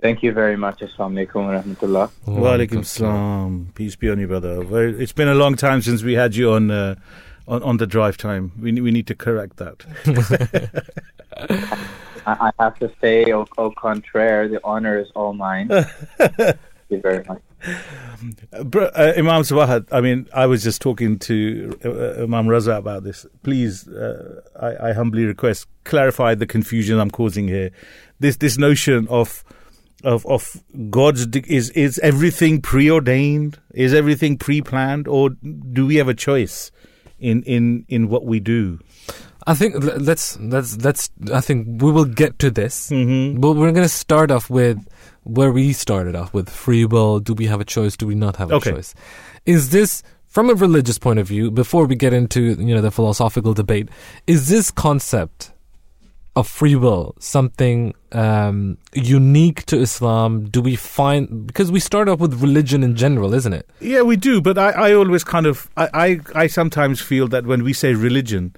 S8: Thank you very much. Assalamu alaikum wa rahmatullah.
S3: Wa alaikum salam. Peace be on you, brother. Well, it's been a long time since we had you on uh, on, on the drive time. We we need to correct that.
S8: I, I have to say, au, au contraire, the honor is all mine. Thank you very much.
S3: Uh, Imam Sabahat, I mean, I was just talking to uh, Imam Raza about this. Please, uh, I, I humbly request clarify the confusion I'm causing here. This this notion of of of God's is is everything preordained? Is everything pre-planned, or do we have a choice in in in what we do?
S2: I think let's let's let's. I think we will get to this,
S3: Mm-hmm.
S2: but we're going to start off with where we started off with free will. Do we have a choice? Do we not have a
S3: Okay.
S2: choice? Is this from a religious point of view? Before we get into you know the philosophical debate, is this concept of free will something um, unique to Islam? Do we find because we start off with religion in general, isn't it?
S3: Yeah, we do, but I, I always kind of I, I, I sometimes feel that when we say religion,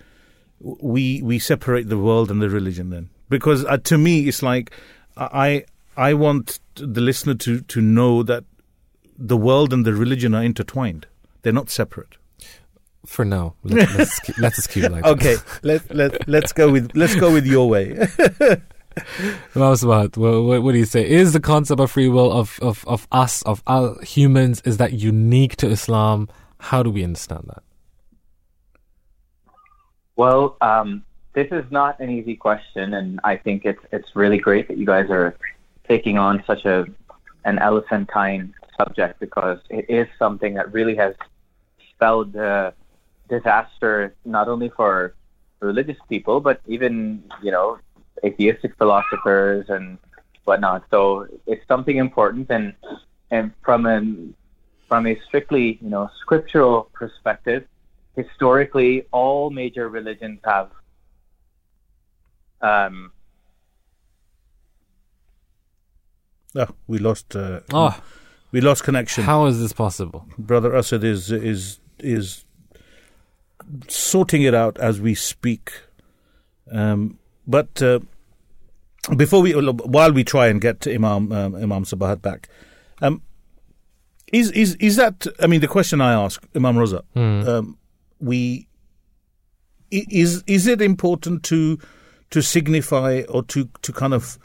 S3: we we separate the world and the religion then because uh, to me it's like I I want the listener to to know that the world and the religion are intertwined. They're not separate.
S2: For now, let, let's keep, let's keep it like.
S3: Okay, let let let's go with let's go with your way.
S2: Imam Sabahat, what, what, what do you say? Is the concept of free will of, of, of us, of all humans, is that unique to Islam? How do we understand that?
S8: Well, um, this is not an easy question, and I think it's it's really great that you guys are taking on such a an elephantine subject because it is something that really has spelled uh, disaster not only for religious people but even you know atheistic philosophers and whatnot. So it's something important, and and from an from a strictly you know scriptural perspective, historically all major religions have um,
S3: Oh, we lost. Uh,
S2: Oh,
S3: we lost connection.
S2: how is this possible?
S3: Brother Asad is is is sorting it out as we speak. Um, but uh, before we, while we try and get Imam um, Imam Sabahat back, um, is is is that? I mean, the question I ask Imam Raza, um, we is is it important to to signify or to to kind of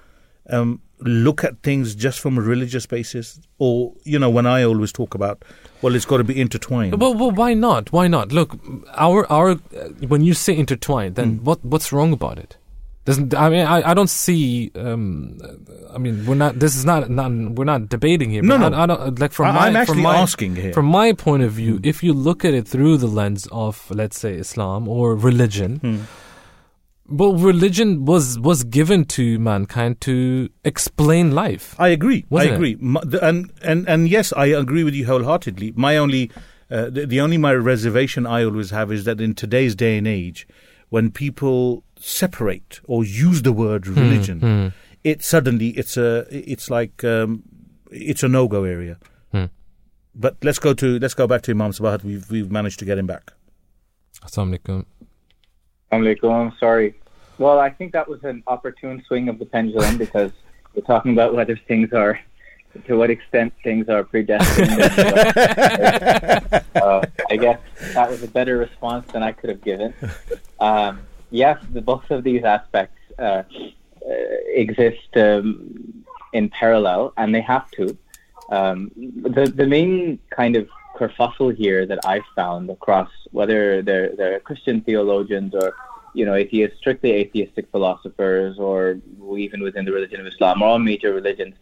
S3: um, look at things just from a religious basis, or you know, when I always talk about, well, it's got to be intertwined.
S2: Well, well, why not? Why not? Look, our our uh, when you say intertwined, then what what's wrong about it? Doesn't I mean I, I don't see um I mean we're not this is not, not we're not debating here.
S3: No, no.
S2: I, I don't like from
S3: I-
S2: my
S3: I'm
S2: from
S3: actually
S2: my,
S3: asking here.
S2: From my point of view. If you look at it through the lens of let's say Islam or religion,
S3: Hmm.
S2: Well, religion was was given to mankind to explain life.
S3: I agree. I agree. The- And and and yes, I agree with you wholeheartedly. My only, uh, the, the only my reservation I always have is that in today's day and age, when people separate or use the word religion, it suddenly it's a it's like um, it's a no go area.
S2: Hmm.
S3: But let's go to let's go back to Imam Sabahat. We've we've managed to get him back.
S2: Assalamu alaikum.
S8: Alaikum, sorry. Well, I think that was an opportune swing of the pendulum because we're talking about whether things are, to what extent things are predestined. uh, I guess that was a better response than I could have given. Um, yes, the, both of these aspects uh, uh, exist um, in parallel, and they have to. Um, the the main kind of kerfuffle here that I've found across whether they're they're Christian theologians or you know atheist, strictly atheistic philosophers, or even within the religion of Islam, or all major religions,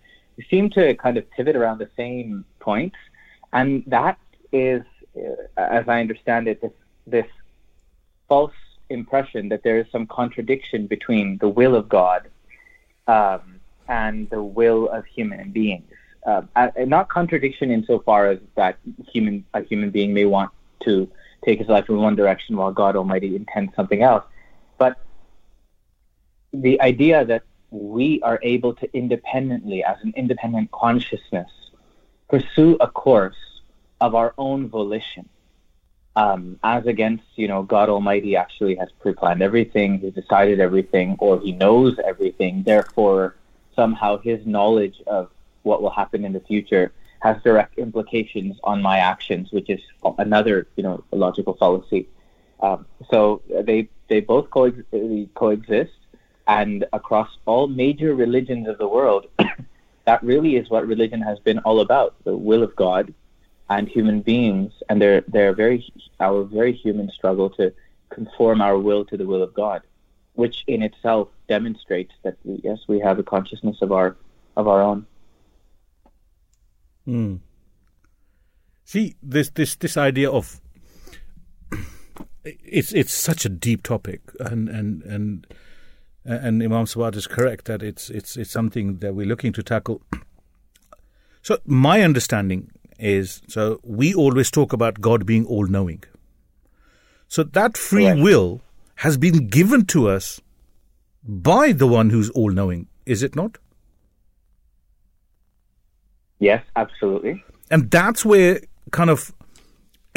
S8: seem to kind of pivot around the same points, and that is, uh, as I understand it, this this false impression that there is some contradiction between the will of God um, and the will of human beings. Uh, not contradiction insofar as that human a human being may want to take his life in one direction while God Almighty intends something else, but the idea that we are able to independently, as an independent consciousness, pursue a course of our own volition, um, as against, you know, God Almighty actually has pre-planned everything, He's decided everything, or He knows everything. Therefore, somehow His knowledge of what will happen in the future has direct implications on my actions, which is another, you know, logical fallacy. Um, so they they both coex- coexist, and across all major religions of the world, that really is what religion has been all about: the will of God and human beings, and their their very our very human struggle to conform our will to the will of God, which in itself demonstrates that yes, we have a consciousness of our of our own.
S3: Mm. See this this this idea of it's it's such a deep topic, and and and and Imam Sabahat is correct that it's it's it's something that we're looking to tackle. So my understanding is so we always talk about God being all knowing. So that free
S8: Correct.
S3: will has been given to us by the one who's all knowing, is it not?
S8: Yes, absolutely.
S3: and that's where kind of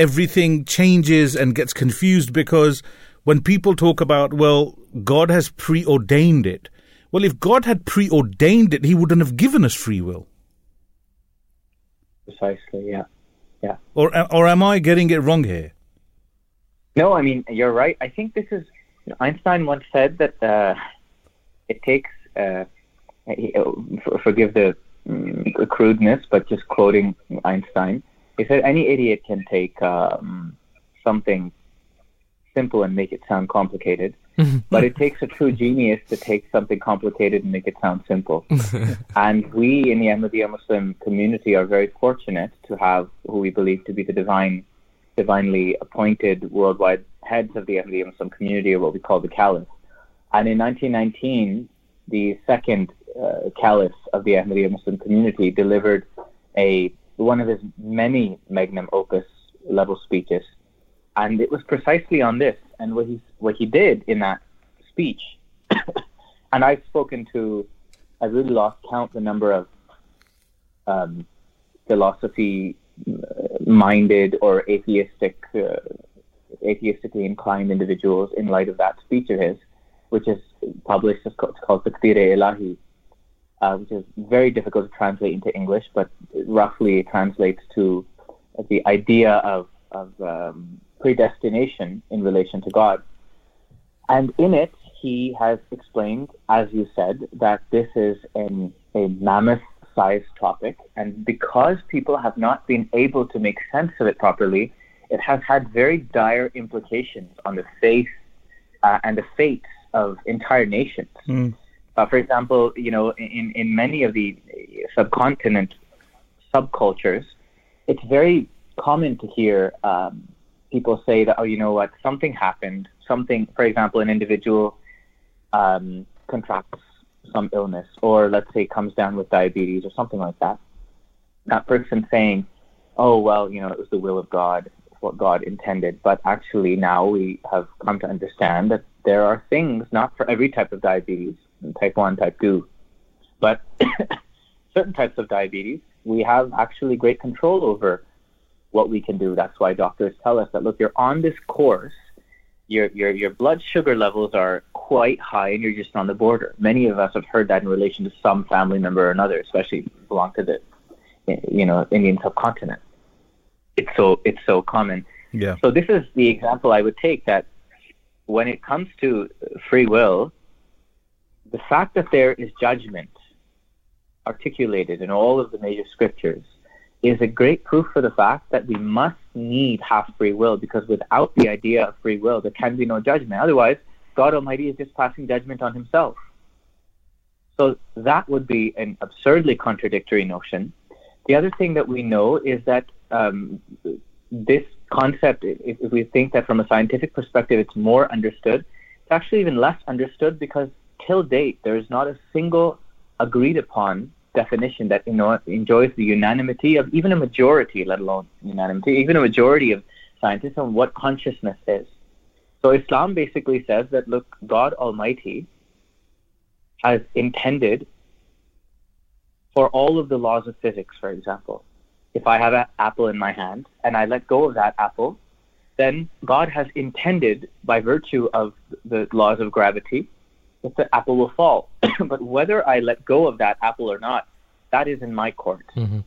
S3: everything changes and gets confused because when people talk about well god has preordained it well if god had preordained it he wouldn't have given us free will
S8: Precisely. Yeah. Yeah.
S3: or or am i getting it wrong here
S8: No, I mean you're right. I think this is you know, Einstein once said that uh, it takes. Uh, he, uh, for- forgive the mm, crudeness, but just quoting Einstein, he said any idiot can take um, something simple and make it sound complicated. but it takes a true genius to take something complicated and make it sound simple. and we in the Ahmadiyya Muslim community are very fortunate to have who we believe to be the divine, divinely appointed worldwide heads of the Ahmadiyya Muslim community, or what we call the Caliph. And in 1919, the second uh, Caliph of the Ahmadiyya Muslim community delivered a one of his many magnum opus level speeches, and it was precisely on this and what he what he did in that speech. and I've spoken to, I really lost count the number of um, philosophy minded or atheistic, uh, atheistically inclined individuals in light of that speech of his, which is published. It's called, called Ilahi, uh, which is very difficult to translate into English, but roughly translates to the idea of, of um, predestination in relation to God. And in it, he has explained, as you said, that this is an, a mammoth sized topic. And because people have not been able to make sense of it properly, it has had very dire implications on the faith uh, and the fates of entire nations. Mm. Uh, for example, you know, in, in many of the subcontinent subcultures, it's very common to hear um, people say that, oh, you know what, something happened. Something, for example, an individual um, contracts some illness, or let's say comes down with diabetes or something like that. That person saying, oh, well, you know, it was the will of God, what God intended. But actually, now we have come to understand that there are things, not for every type of diabetes, type 1, type 2, but certain types of diabetes, we have actually great control over what we can do. That's why doctors tell us that look, you're on this course, your your your blood sugar levels are quite high, and you're just on the border. Many of us have heard that in relation to some family member or another, especially belong to the you know Indian subcontinent. It's so it's so common.
S2: Yeah.
S8: So this is the example I would take that when it comes to free will, the fact that there is judgment articulated in all of the major scriptures is a great proof for the fact that we must need half free will because without the idea of free will, there can be no judgment. Otherwise, God Almighty is just passing judgment on himself. So that would be an absurdly contradictory notion. The other thing that we know is that um, this concept, if, if we think that from a scientific perspective it's more understood, it's actually even less understood because till date there is not a single agreed upon definition that enjoys the unanimity of even a majority, let alone unanimity, even a majority of scientists on what consciousness is. So Islam basically says that look, God Almighty has intended for all of the laws of physics, for example. If I have an apple in my hand and I let go of that apple, then God has intended, by virtue of the laws of gravity, the apple will fall. but whether I let go of that apple or not, that is in my court. Mm-hmm.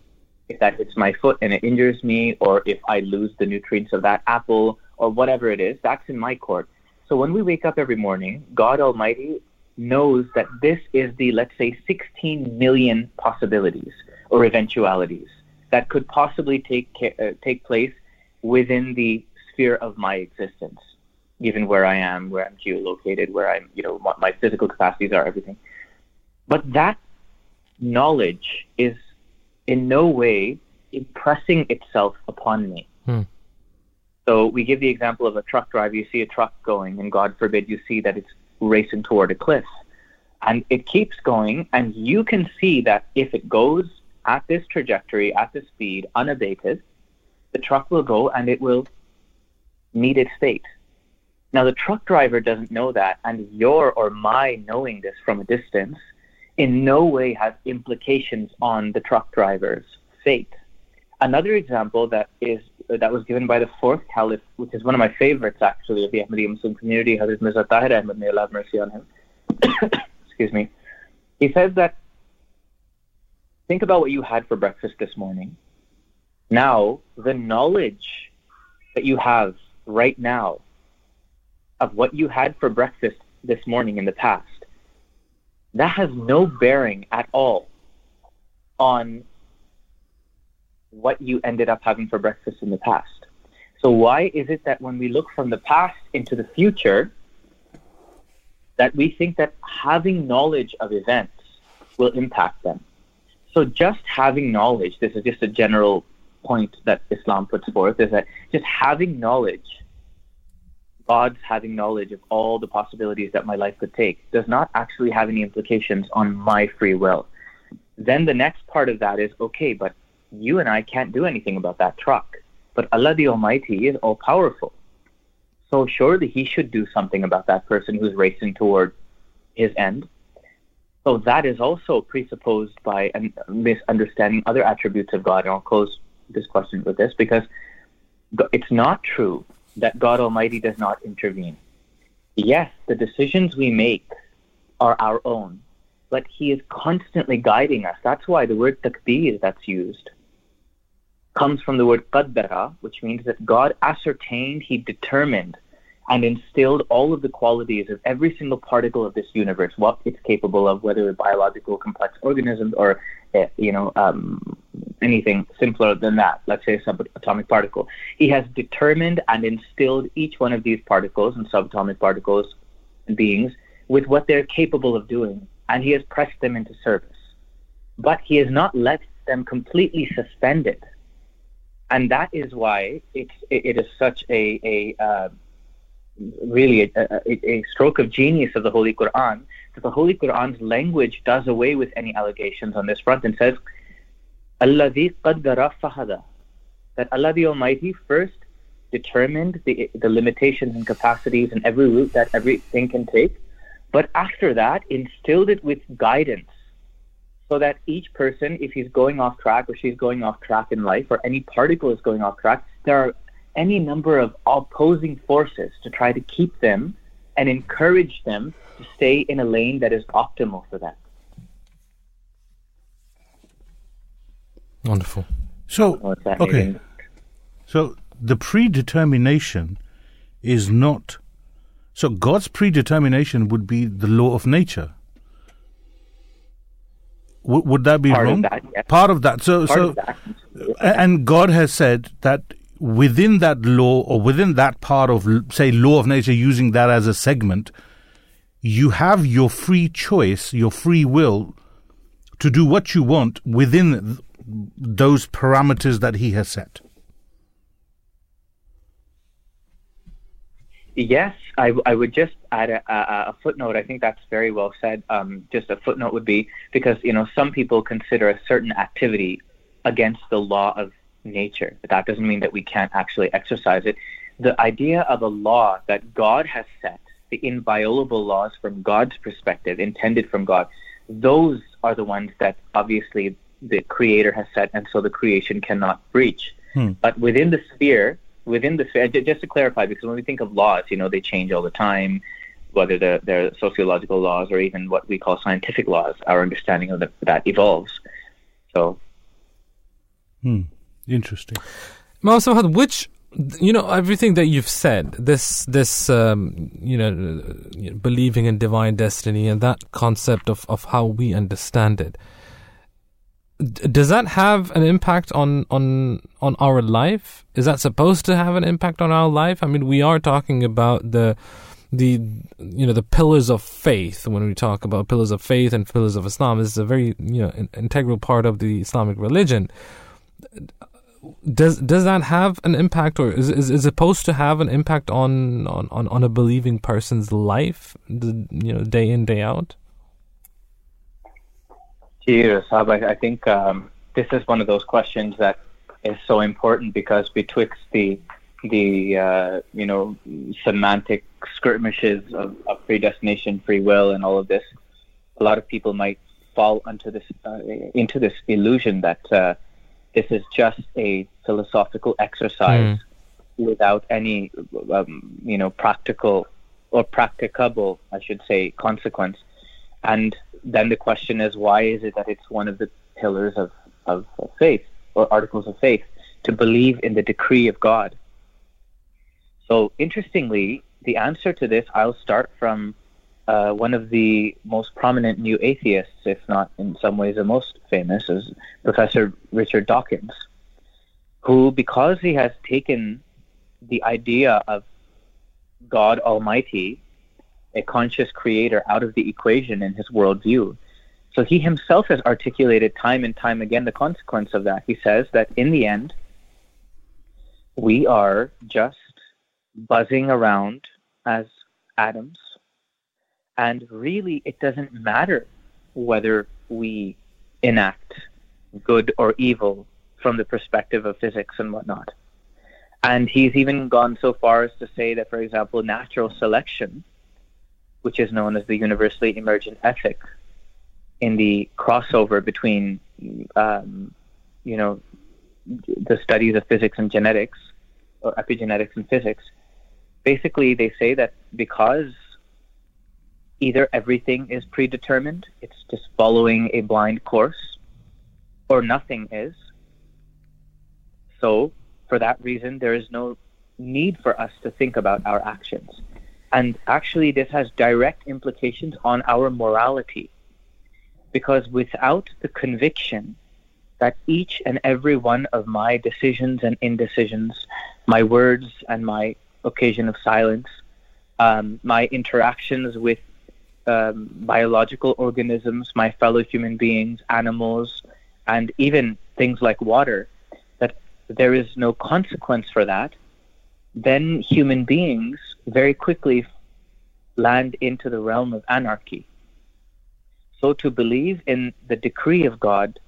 S8: If that hits my foot and it injures me, or if I lose the nutrients of that apple, or whatever it is, that's in my court. So when we wake up every morning, God Almighty knows that this is the, let's say, 16 million possibilities or eventualities that could possibly take uh, take place within the sphere of my existence given where I am, where I'm geolocated, where I'm, you know, what my physical capacities are, everything. But that knowledge is in no way impressing itself upon me. Hmm. So we give the example of a truck driver. You see a truck going, and God forbid you see that it's racing toward a cliff. And it keeps going, and you can see that if it goes at this trajectory, at this speed, unabated, the truck will go and it will meet its fate. Now, the truck driver doesn't know that, and your or my knowing this from a distance in no way has implications on the truck driver's fate. Another example that is that was given by the fourth caliph, which is one of my favorites actually of the Ahmadiyya Muslim community, Hazrat Mirza Tahir Ahmad, may Allah have mercy on him. Excuse me. He says that think about what you had for breakfast this morning. Now, the knowledge that you have right now of what you had for breakfast this morning in the past, that has no bearing at all on what you ended up having for breakfast in the past. So why is it that when we look from the past into the future, that we think that having knowledge of events will impact them? So just having knowledge, this is just a general point that Islam puts forth, is that just having knowledge, God's having knowledge of all the possibilities that my life could take, does not actually have any implications on my free will. Then the next part of that is okay, but you and I can't do anything about that truck. But Allah the Almighty is all powerful. So surely He should do something about that person who's racing toward his end. So that is also presupposed by misunderstanding other attributes of God. And I'll close this question with this because it's not true that God Almighty does not intervene. Yes, the decisions we make are our own, but He is constantly guiding us. That's why the word taqdeer that's used comes from the word qaddara, which means that God ascertained, He determined, and instilled all of the qualities of every single particle of this universe, what it's capable of, whether a biological complex organisms or, uh, you know, um, anything simpler than that, let's say a subatomic particle. He has determined and instilled each one of these particles and subatomic particles and beings with what they're capable of doing, and he has pressed them into service. But he has not left them completely suspended and that is why it's it, it is such a a uh, really a, a, a, stroke of genius of the Holy Quran that the Holy Quran's language does away with any allegations on this front and says, "Alladhi qaddara fahada," that Allah the Almighty first determined the the limitations and capacities and every route that everything can take, but after that instilled it with guidance so that each person, if he's going off track or she's going off track in life, or any particle is going off track, there are any number of opposing forces to try to keep them and encourage them to stay in a lane that is optimal for them.
S2: Wonderful.
S3: So, okay. So the predetermination is not. So God's predetermination would be the law of nature. W- would that be
S8: Part
S3: wrong?
S8: Of that, yes.
S3: Part of that. So,
S8: Part
S3: so,
S8: of that.
S3: and God has said that within that law or within that part of, say, law of nature, using that as a segment, you have your free choice, your free will to do what you want within th- those parameters that He has set.
S8: Yes, I, I would just add a, a, a, footnote. I think that's very well said. Um, just a footnote would be because you know some people consider a certain activity against the law of nature, but that doesn't mean that we can't actually exercise it. The idea of a law that God has set, the inviolable laws from God's perspective, intended from God, those are the ones that obviously the Creator has set, and so the creation cannot breach.
S3: Hmm.
S8: But within the sphere within the sphere, just to clarify, because when we think of laws, you know, they change all the time, whether they're, they're sociological laws or even what we call scientific laws. Our understanding of the, that evolves. So,
S3: hmm. Interesting.
S2: Mausahad, which you know everything that you've said this this um, you know believing in divine destiny and that concept of, of how we understand it does that have an impact on on on our life? Is that supposed to have an impact on our life? I mean, we are talking about the the you know the pillars of faith when we talk about pillars of faith and pillars of Islam. This is a very you know integral part of the Islamic religion. Does does that have an impact, or is is, is supposed to have an impact on, on, on, on a believing person's life, you know, day in day out?
S8: Cheers, I, I think um, this is one of those questions that is so important because betwixt the the uh, you know semantic skirmishes of, of, predestination, free will, and all of this, a lot of people might fall into this uh, into this illusion that uh, this is just a philosophical exercise mm. without any um, you know practical or practicable, I should say, consequence. And then the question is, why is it that it's one of the pillars of, of, of faith or articles of faith to believe in the decree of God? So, interestingly, the answer to this, I'll start from uh, one of the most prominent new atheists, if not in some ways the most famous, is Professor Richard Dawkins, who, because he has taken the idea of God Almighty, a conscious creator, out of the equation in his worldview. So he himself has articulated time and time again the consequence of that. He says that in the end, we are just buzzing around as atoms, and really it doesn't matter whether we enact good or evil from the perspective of physics and whatnot. And he's even gone so far as to say that, for example, natural selection, which is known as the universally emergent ethic, in the crossover between, um, you know, the studies of physics and genetics, or epigenetics and physics, basically they say that because either everything is predetermined, it's just following a blind course, or nothing is. So, for that reason, there is no need for us to think about our actions. And actually, this has direct implications on our morality. Because without the conviction that each and every one of my decisions and indecisions, my words and my occasion of silence, um, my interactions with um, biological organisms, my fellow human beings, animals, and even things like water, that there is no consequence for that, then human beings very quickly land into the realm of anarchy. So to believe in the decree of God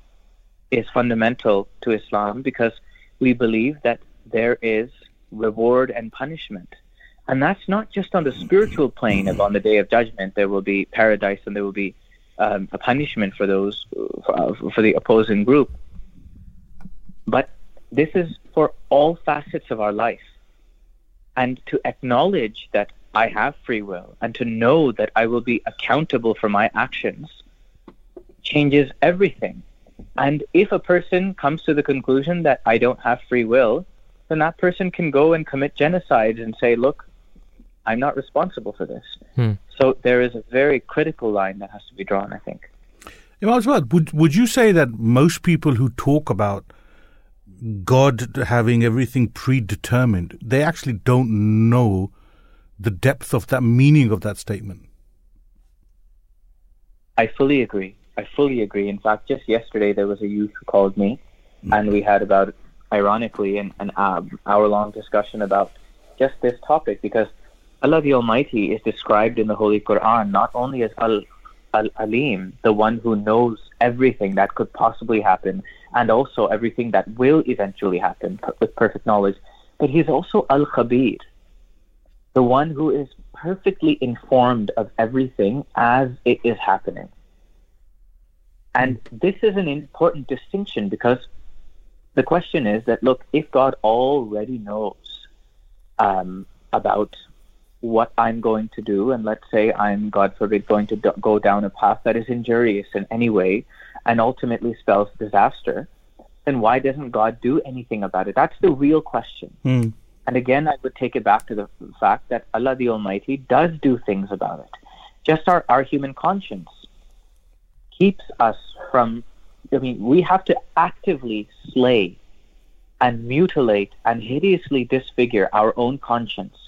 S8: is fundamental to Islam because we believe that there is reward and punishment. And that's not just on the spiritual plane of on the day of judgment, there will be paradise and there will be um, a punishment for those, for, for the opposing group. But this is for all facets of our life. And to acknowledge that I have free will and to know that I will be accountable for my actions changes everything. And if a person comes to the conclusion that I don't have free will, then that person can go and commit genocide and say, look, I'm not responsible for this.
S2: Hmm.
S8: So there is a very critical line that has to be drawn, I think.
S3: Imam would, would you say that most people who talk about God having everything predetermined, they actually don't know the depth of that meaning of that statement?
S8: I fully agree. I fully agree. In fact, just yesterday there was a youth who called me, mm-hmm. and we had about, ironically, an, an hour-long discussion about just this topic because Allah the Almighty is described in the Holy Quran not only as Al Al Alim, the one who knows everything that could possibly happen, and also everything that will eventually happen with perfect knowledge, but He's also Al Khabir, the one who is perfectly informed of everything as it is happening. And this is an important distinction because the question is that look, if God already knows um, about what I'm going to do, and let's say I'm, God forbid, going to do- go down a path that is injurious in any way and ultimately spells disaster, then why doesn't God do anything about it? That's the real question.
S3: Mm.
S8: And again, I would take it back to the fact that Allah the Almighty does do things about it. Just our, our human conscience keeps us from, I mean, we have to actively slay and mutilate and hideously disfigure our own conscience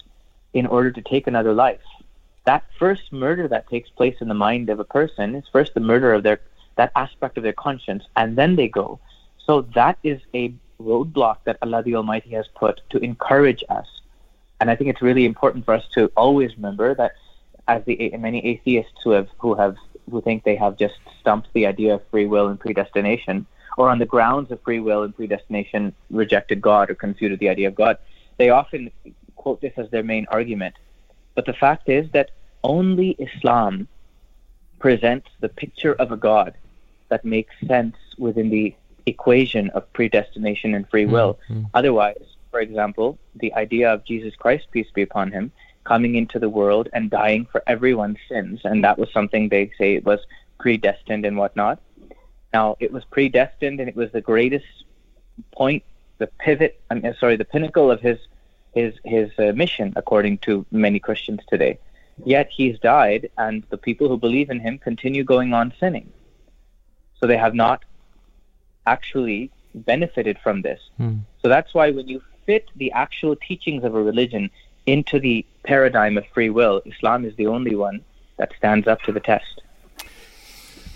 S8: in order to take another life. That first murder that takes place in the mind of a person is first the murder of their that aspect of their conscience, and then they go. So that is a roadblock that Allah the Almighty has put to encourage us. And I think it's really important for us to always remember that as the many atheists who have who have who think they have just stumped the idea of free will and predestination, or on the grounds of free will and predestination rejected God or confuted the idea of God, they often quote this as their main argument. But the fact is that only Islam presents the picture of a God that makes sense within the equation of predestination and free will.
S2: Mm-hmm.
S8: Otherwise, for example, the idea of Jesus Christ, peace be upon him, coming into the world and dying for everyone's sins, and that was something they say was predestined and whatnot. Now, it was predestined, and it was the greatest point, the pivot, I'm sorry, the pinnacle of his his his uh, mission, according to many Christians today. Yet he's died, and the people who believe in him continue going on sinning. So they have not actually benefited from this.
S2: Hmm.
S8: So that's why when you fit the actual teachings of a religion into the paradigm of free will, Islam is the only one that stands up to the test.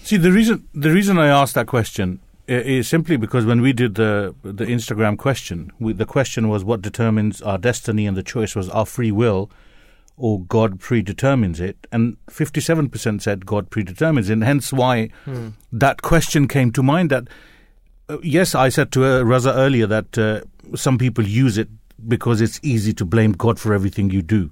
S3: See, the reason the reason I asked that question is simply because when we did the the Instagram question, we, the question was what determines our destiny, and the choice was our free will or God predetermines it, and 57% said God predetermines it, and hence why hmm. that question came to mind. That uh, yes, I said to uh, Raza earlier that uh, some people use it because it's easy to blame God for everything you do,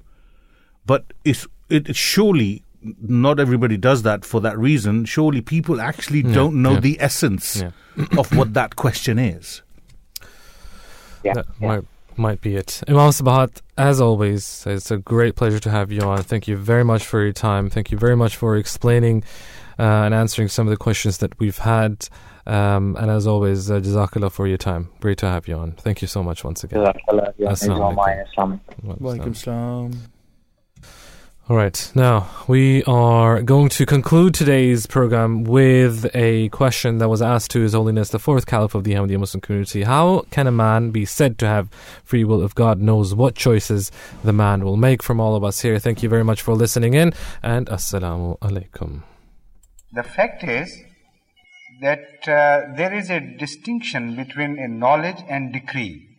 S3: but it's it, surely not everybody does that for that reason. Surely people actually yeah, don't know yeah. the essence yeah. of what that question is.
S8: Yeah, that
S2: might might be it. Imam Sabahat, as always, it's a great pleasure to have you on. Thank you very much for your time. Thank you very much for explaining uh, and answering some of the questions that we've had. Um, and as always, uh, Jazakallah for your time. Great to have you on. Thank you so much once again.
S8: Jazakallah. Assalamu
S3: alaikum.
S2: All right. Now, we are going to conclude today's program with a question that was asked to His Holiness, the fourth Caliph of the Ahmadiyya Muslim community. How can a man be said to have free will if God knows what choices the man will make? From all of us here, thank you very much for listening in, and Assalamu alaikum.
S9: The fact is that uh, there is a distinction between a knowledge and decree,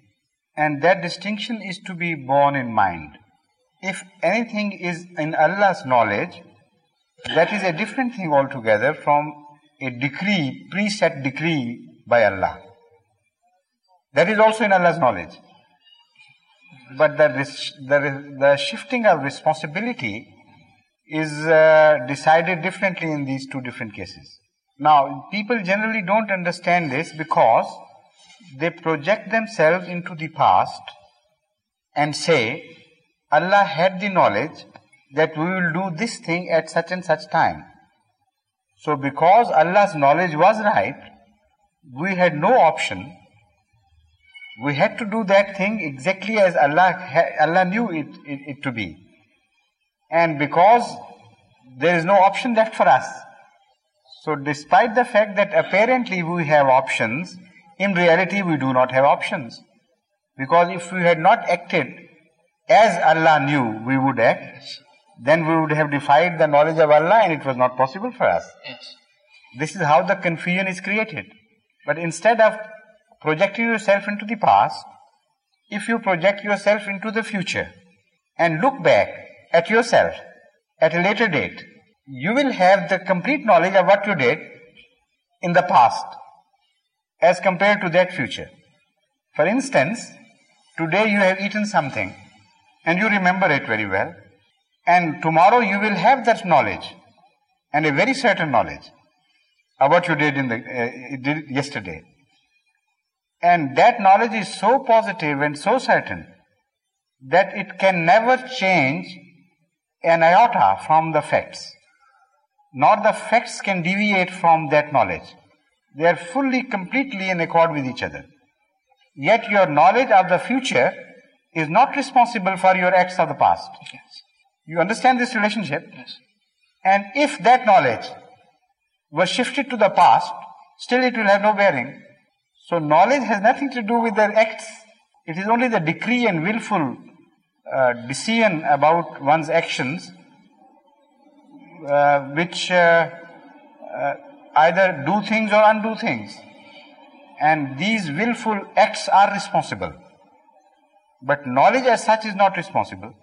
S9: and that distinction is to be borne in mind if anything is in Allah's knowledge, that is a different thing altogether from a decree, preset decree by Allah. That is also in Allah's knowledge. But the, the, the shifting of responsibility is uh, decided differently in these two different cases. Now, people generally don't understand this because they project themselves into the past and say, Allah had the knowledge that we will do this thing at such and such time. So because Allah's knowledge was right, we had no option. We had to do that thing exactly as Allah, Allah knew it, it, it to be. And because there is no option left for us. So despite the fact that apparently we have options, in reality we do not have options. Because if we had not acted as Allah knew we would act, then we would have defied the knowledge of Allah and it was not possible for us. Yes. This is how the confusion is created. But instead of projecting yourself into the past, if you project yourself into the future and look back at yourself at a later date, you will have the complete knowledge of what you did in the past as compared to that future. For instance, today you have eaten something and you remember it very well. And tomorrow you will have that knowledge and a very certain knowledge of what you did in the uh, did yesterday. And that knowledge is so positive and so certain that it can never change an iota from the facts. Nor the facts can deviate from that knowledge. They are fully, completely in accord with each other. Yet your knowledge of the future is not responsible for your acts of the past. Yes. You understand this relationship? Yes. And if that knowledge was shifted to the past, still it will have no bearing. So knowledge has nothing to do with their acts. It is only the decree and willful uh, decision about one's actions uh, which uh, uh either do things or undo things. And these willful acts are responsible. But knowledge as such is not responsible.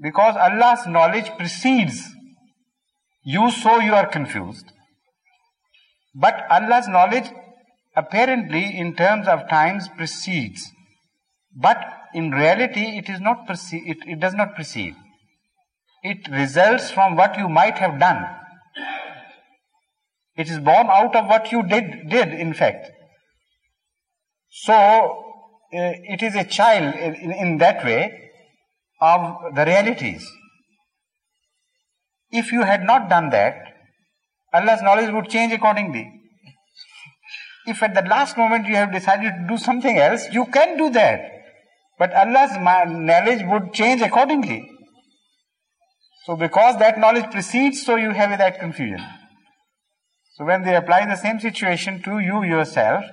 S9: Because Allah's knowledge precedes you, so you are confused. But Allah's knowledge apparently in terms of times precedes. But in reality it is not perce- it, it does not precede. It results from what you might have done. It is born out of what you did, did in fact. So, Uh, it is a child in, in that way of the realities. If you had not done that, Allah's knowledge would change accordingly. If at the last moment you have decided to do something else, you can do that. But Allah's knowledge would change accordingly. So because that knowledge precedes, so you have that confusion. So when they apply the same situation to you yourself,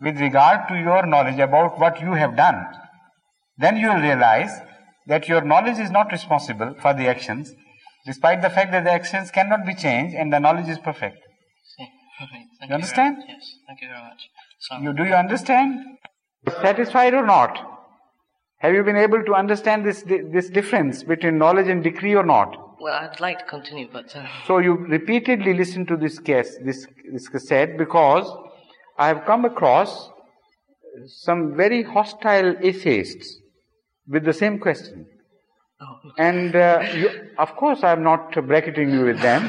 S9: with regard to your knowledge about what you have done, then you will realize that your knowledge is not responsible for the actions, despite the fact that the actions cannot be changed and the knowledge is perfect.
S10: See. Right. Thank
S9: You understand?
S10: Very, yes. Thank you very much. So,
S9: You, do you understand? Satisfied or not? Have you been able to understand this, this difference between knowledge and decree or not?
S10: well, I'd like to continue, but uh,
S9: So you repeatedly listen to this case, this, this cassette because I have come across some very hostile atheists with the same question.
S10: oh,
S9: And uh, you, of course, I am not bracketing you with them,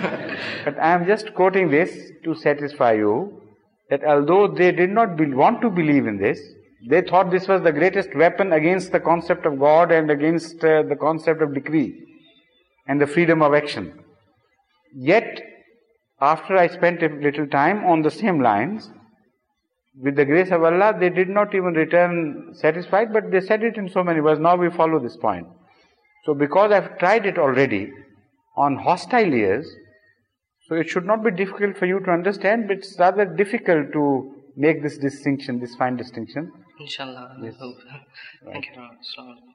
S9: but I am just quoting this to satisfy you that although they did not be, want to believe in this, they thought this was the greatest weapon against the concept of God and against uh, the concept of decree and the freedom of action. Yet, after I spent a little time on the same lines, with the grace of Allah, they did not even return satisfied, but they said it in so many words. Now we follow this point. So because I've tried it already on hostile ears, so it should not be difficult for you to understand, but it's rather difficult to make this distinction, this fine distinction.
S10: inshallah, hope. Thank you very much.